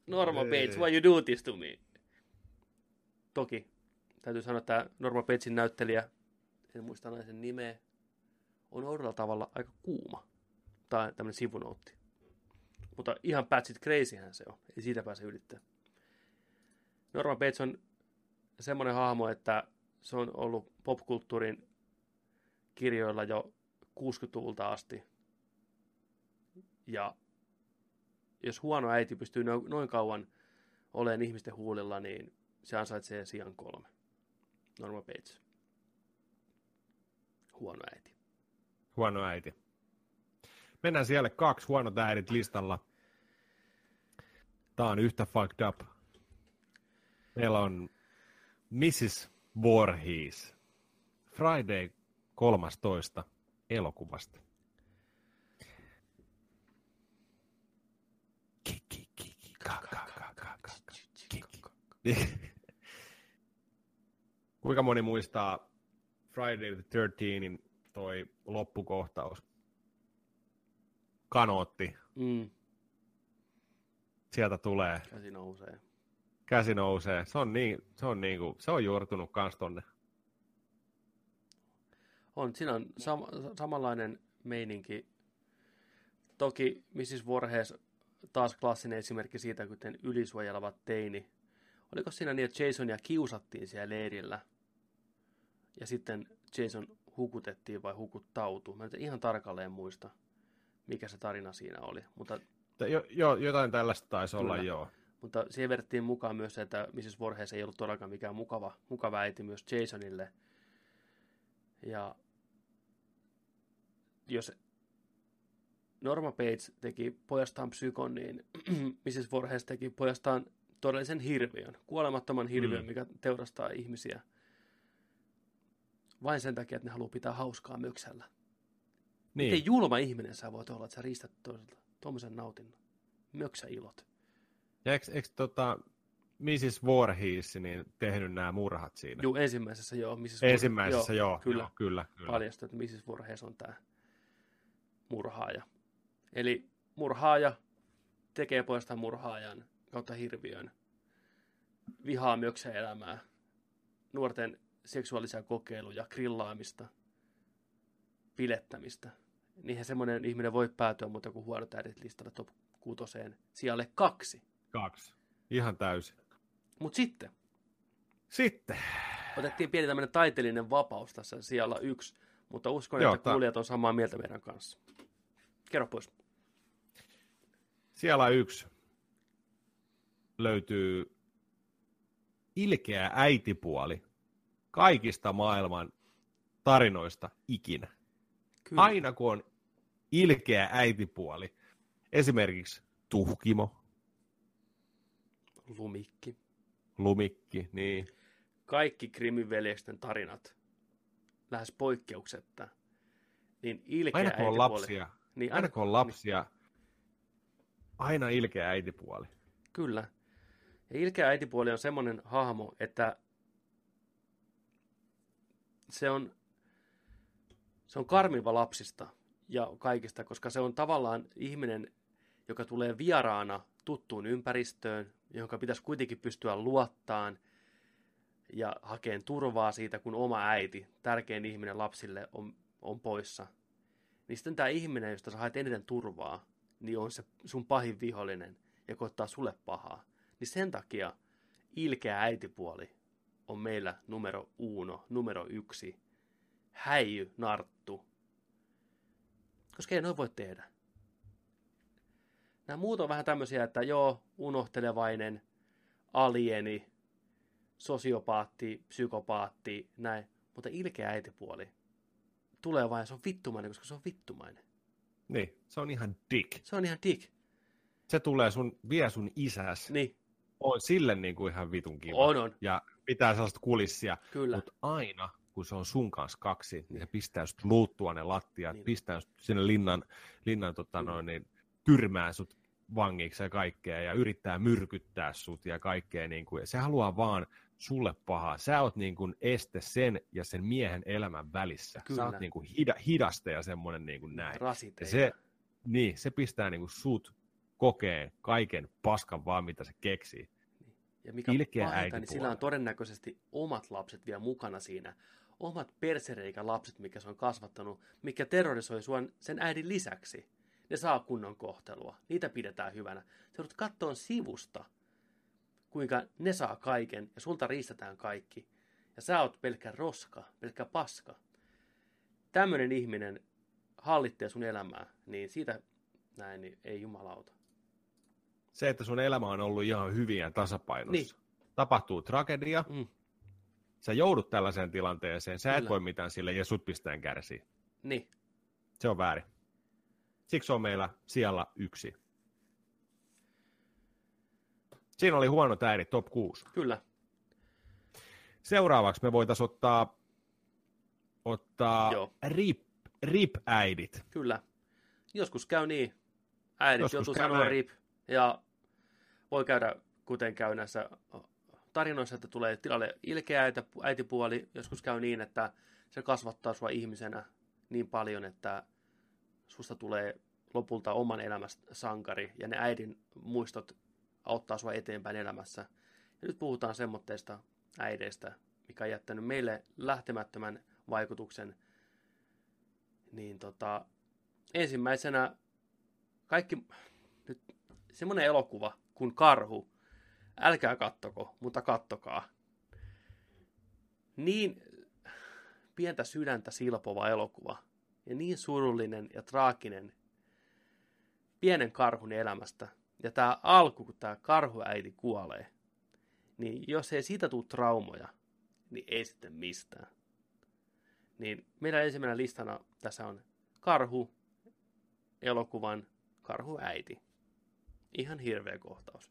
Norma Bates, why you do this to me? Toki täytyy sanoa, että Norma Batesin näyttelijä, en muista naisen nimeä, on oudolla tavalla aika kuuma. Tai tämmöinen sivunoutti. Mutta ihan patsit crazyhän se on. Ei siitä pääse ylittää. Norma Bates on semmoinen hahmo, että se on ollut popkulttuurin kirjoilla jo 60-luvulta asti. Ja jos huono äiti pystyy no- noin kauan olemaan ihmisten huulilla, niin se ansaitsee sijan kolme. Norma Bates. Huono äiti. Huono äiti. Mennään siellä kaksi huonot äidit listalla. Tää on yhtä fucked up. Meillä on Mrs. Voorhees. Friday 13. elokuvasta. Kuinka moni muistaa Friday the 13 toi loppukohtaus? Kanootti. Mm, Sieltä tulee. käsi nousee. Käsi nousee. Se on, niin, se on, niin kuin, se on juurtunut kans tonne. On, siinä on sam- samanlainen meininki. Toki Mrs. Voorhees taas klassinen esimerkki siitä, kuten ylisuojeleva teini. Oliko siinä niin, että Jasonia kiusattiin siellä leirillä? Ja sitten Jason hukutettiin vai hukuttautu? Mä en ihan tarkalleen muista, mikä se tarina siinä oli. Mutta, Jo, jo, jotain tällaista taisi olla, Kyllä. joo. mutta siihen vedettiin mukaan myös se, että Mrs. Voorhees ei ollut todellakaan mikään mukava, mukava äiti myös Jasonille. Ja jos Norma Bates teki pojastaan psykon, niin Mrs. Voorhees teki pojastaan todellisen hirviön, kuolemattoman hirviön, Mm. mikä teurastaa ihmisiä. Vain sen takia, että ne haluaa pitää hauskaa möksällä. Niin. Miten julma ihminen sä voit olla, että sä riistät toiselta tuommoisen nautinnon? Möksäilot. Ja eikö, eikö tota, Mrs. Voorhees niin tehnyt nämä murhat siinä? Juu, ensimmäisessä joo. Mrs. Ensimmäisessä, joo, joo, kyllä. joo kyllä, kyllä. paljastui, että Mrs. Voorhees on tämä murhaaja. Eli murhaaja tekee poistaan murhaajan kautta hirviön, vihaa elämää, nuorten seksuaalisia kokeiluja, grillaamista, pilettämistä. Niinhän semmoinen ihminen voi päätyä muuta kuin huonot äidit listalle top kuutoseen sijalle kaksi. Kaksi. Ihan täysin. Mutta sitten Sitten. otettiin pieni tämmöinen taiteellinen vapaus tässä sijalla yksi, mutta uskon, Joo, että ta- kuulijat on samaa mieltä meidän kanssa. Kerro pois. Siellä yksi löytyy ilkeä äitipuoli kaikista maailman tarinoista ikinä. Kyllä. Aina kun on ilkeä äitipuoli, esimerkiksi tuhkimo, Lumikki. lumikki, niin Kaikki krimiveljesten tarinat, lähes poikkeuksetta, niin ilkeä aina kun on äitipuoli. lapsia, Niin, aina kun on lapsia, aina ilkeä äitipuoli. Kyllä. Ja ilkeä äitipuoli on semmoinen hahmo, että se on, se on karmiva lapsista ja kaikista, koska se on tavallaan ihminen, joka tulee vieraana tuttuun ympäristöön, jonka pitäisi kuitenkin pystyä luottaan ja hakeen turvaa siitä, kun oma äiti, tärkein ihminen lapsille, on, on poissa. Niin sitten tämä ihminen, josta sä haet eniten turvaa, niin on se sun pahin vihollinen ja koittaa sulle pahaa. Niin sen takia ilkeä äitipuoli on meillä numero uno, numero yksi. Häijy, narttu. Koska ei noin voi tehdä. Nämä muut on vähän tämmöisiä, että joo, unohtelevainen, alieni, sosiopaatti, psykopaatti, näin. Mutta ilkeä äitipuoli tulee vain se on vittumainen, koska se on vittumainen. Niin, se on ihan dick. Se on ihan dick. Se tulee sun, vie sun isäs. Niin, On sille niin kuin ihan vitun kiva. on, on. Ja pitää sellaista kulissia. Kyllä. Mutta aina, kun se on sun kanssa kaksi, niin se pistää just luuttua ne lattiat, Niin. pistää just sinne linnan, linnan tota Kyllä. noin, niin, tyrmää sut vangiksi ja kaikkea, ja yrittää myrkyttää sut ja kaikkea. Niin kuin, ja se haluaa vaan sulle pahaa. Sä oot niin kuin este sen ja sen miehen elämän välissä. Kyllä. Sä oot niin kuin hida, hidaste ja semmoinen niin kuin näin. Ja se, niin, se pistää niin kuin sut kokeen kaiken paskan vaan, mitä se keksii. Ja mikä ilkeä pahinta, niin sillä on todennäköisesti omat lapset vielä mukana siinä. Omat persereikä lapset, mikä se on kasvattanut, mikä terrorisoi sua sen äidin lisäksi. Ne saa kunnon kohtelua. Niitä pidetään hyvänä. Sä joudut kattoon sivusta, kuinka ne saa kaiken ja sulta riistetään kaikki. Ja sä oot pelkkä roska, pelkkä paska. Tämmöinen ihminen hallitsee sun elämää, niin siitä näin, niin ei jumalauta. Se, että sun elämä on ollut ihan hyvin ja tasapainossa. Niin. Tapahtuu tragedia, Mm, sä joudut tällaiseen tilanteeseen, sä et Kyllä. voi mitään sille ja sut pistään kärsiä. niin, Se on väärin. Siksi on meillä siellä yksi. Siinä oli huono äidit, top 6. kyllä. Seuraavaksi me voitaisiin ottaa, ottaa Joo. rip, rip-äidit. Kyllä. Joskus käy niin. Äidit Joskus joutuu sanoa rip. Ja käydä, kuten käy näissä tarinoissa, että tulee tilalle ilkeä äitipuoli. Joskus käy niin, että se kasvattaa sua ihmisenä niin paljon, että susta tulee lopulta oman elämästä sankari. Ja ne äidin muistot auttaa sua eteenpäin elämässä. Ja nyt puhutaan semmoitteista äideistä, mikä on jättänyt meille lähtemättömän vaikutuksen. Niin tota, ensimmäisenä kaikki, nyt semmoinen elokuva kuin Karhu, älkää kattoko, mutta kattokaa. Niin pientä sydäntä silpova elokuva ja niin surullinen ja traaginen pienen karhun elämästä. Ja tämä alku, kun tämä karhuäiti kuolee, niin jos ei siitä tule traumoja, niin ei sitten mistään. Niin meidän ensimmäinen listana tässä on karhu, elokuvan karhuäiti. Ihan hirveä kohtaus.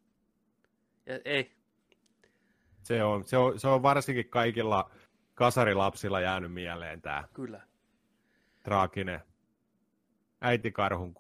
Ja ei, Se on, se, on, se on varsinkin kaikilla kasarilapsilla jäänyt mieleen tämä kyllä. traaginen äitikarhun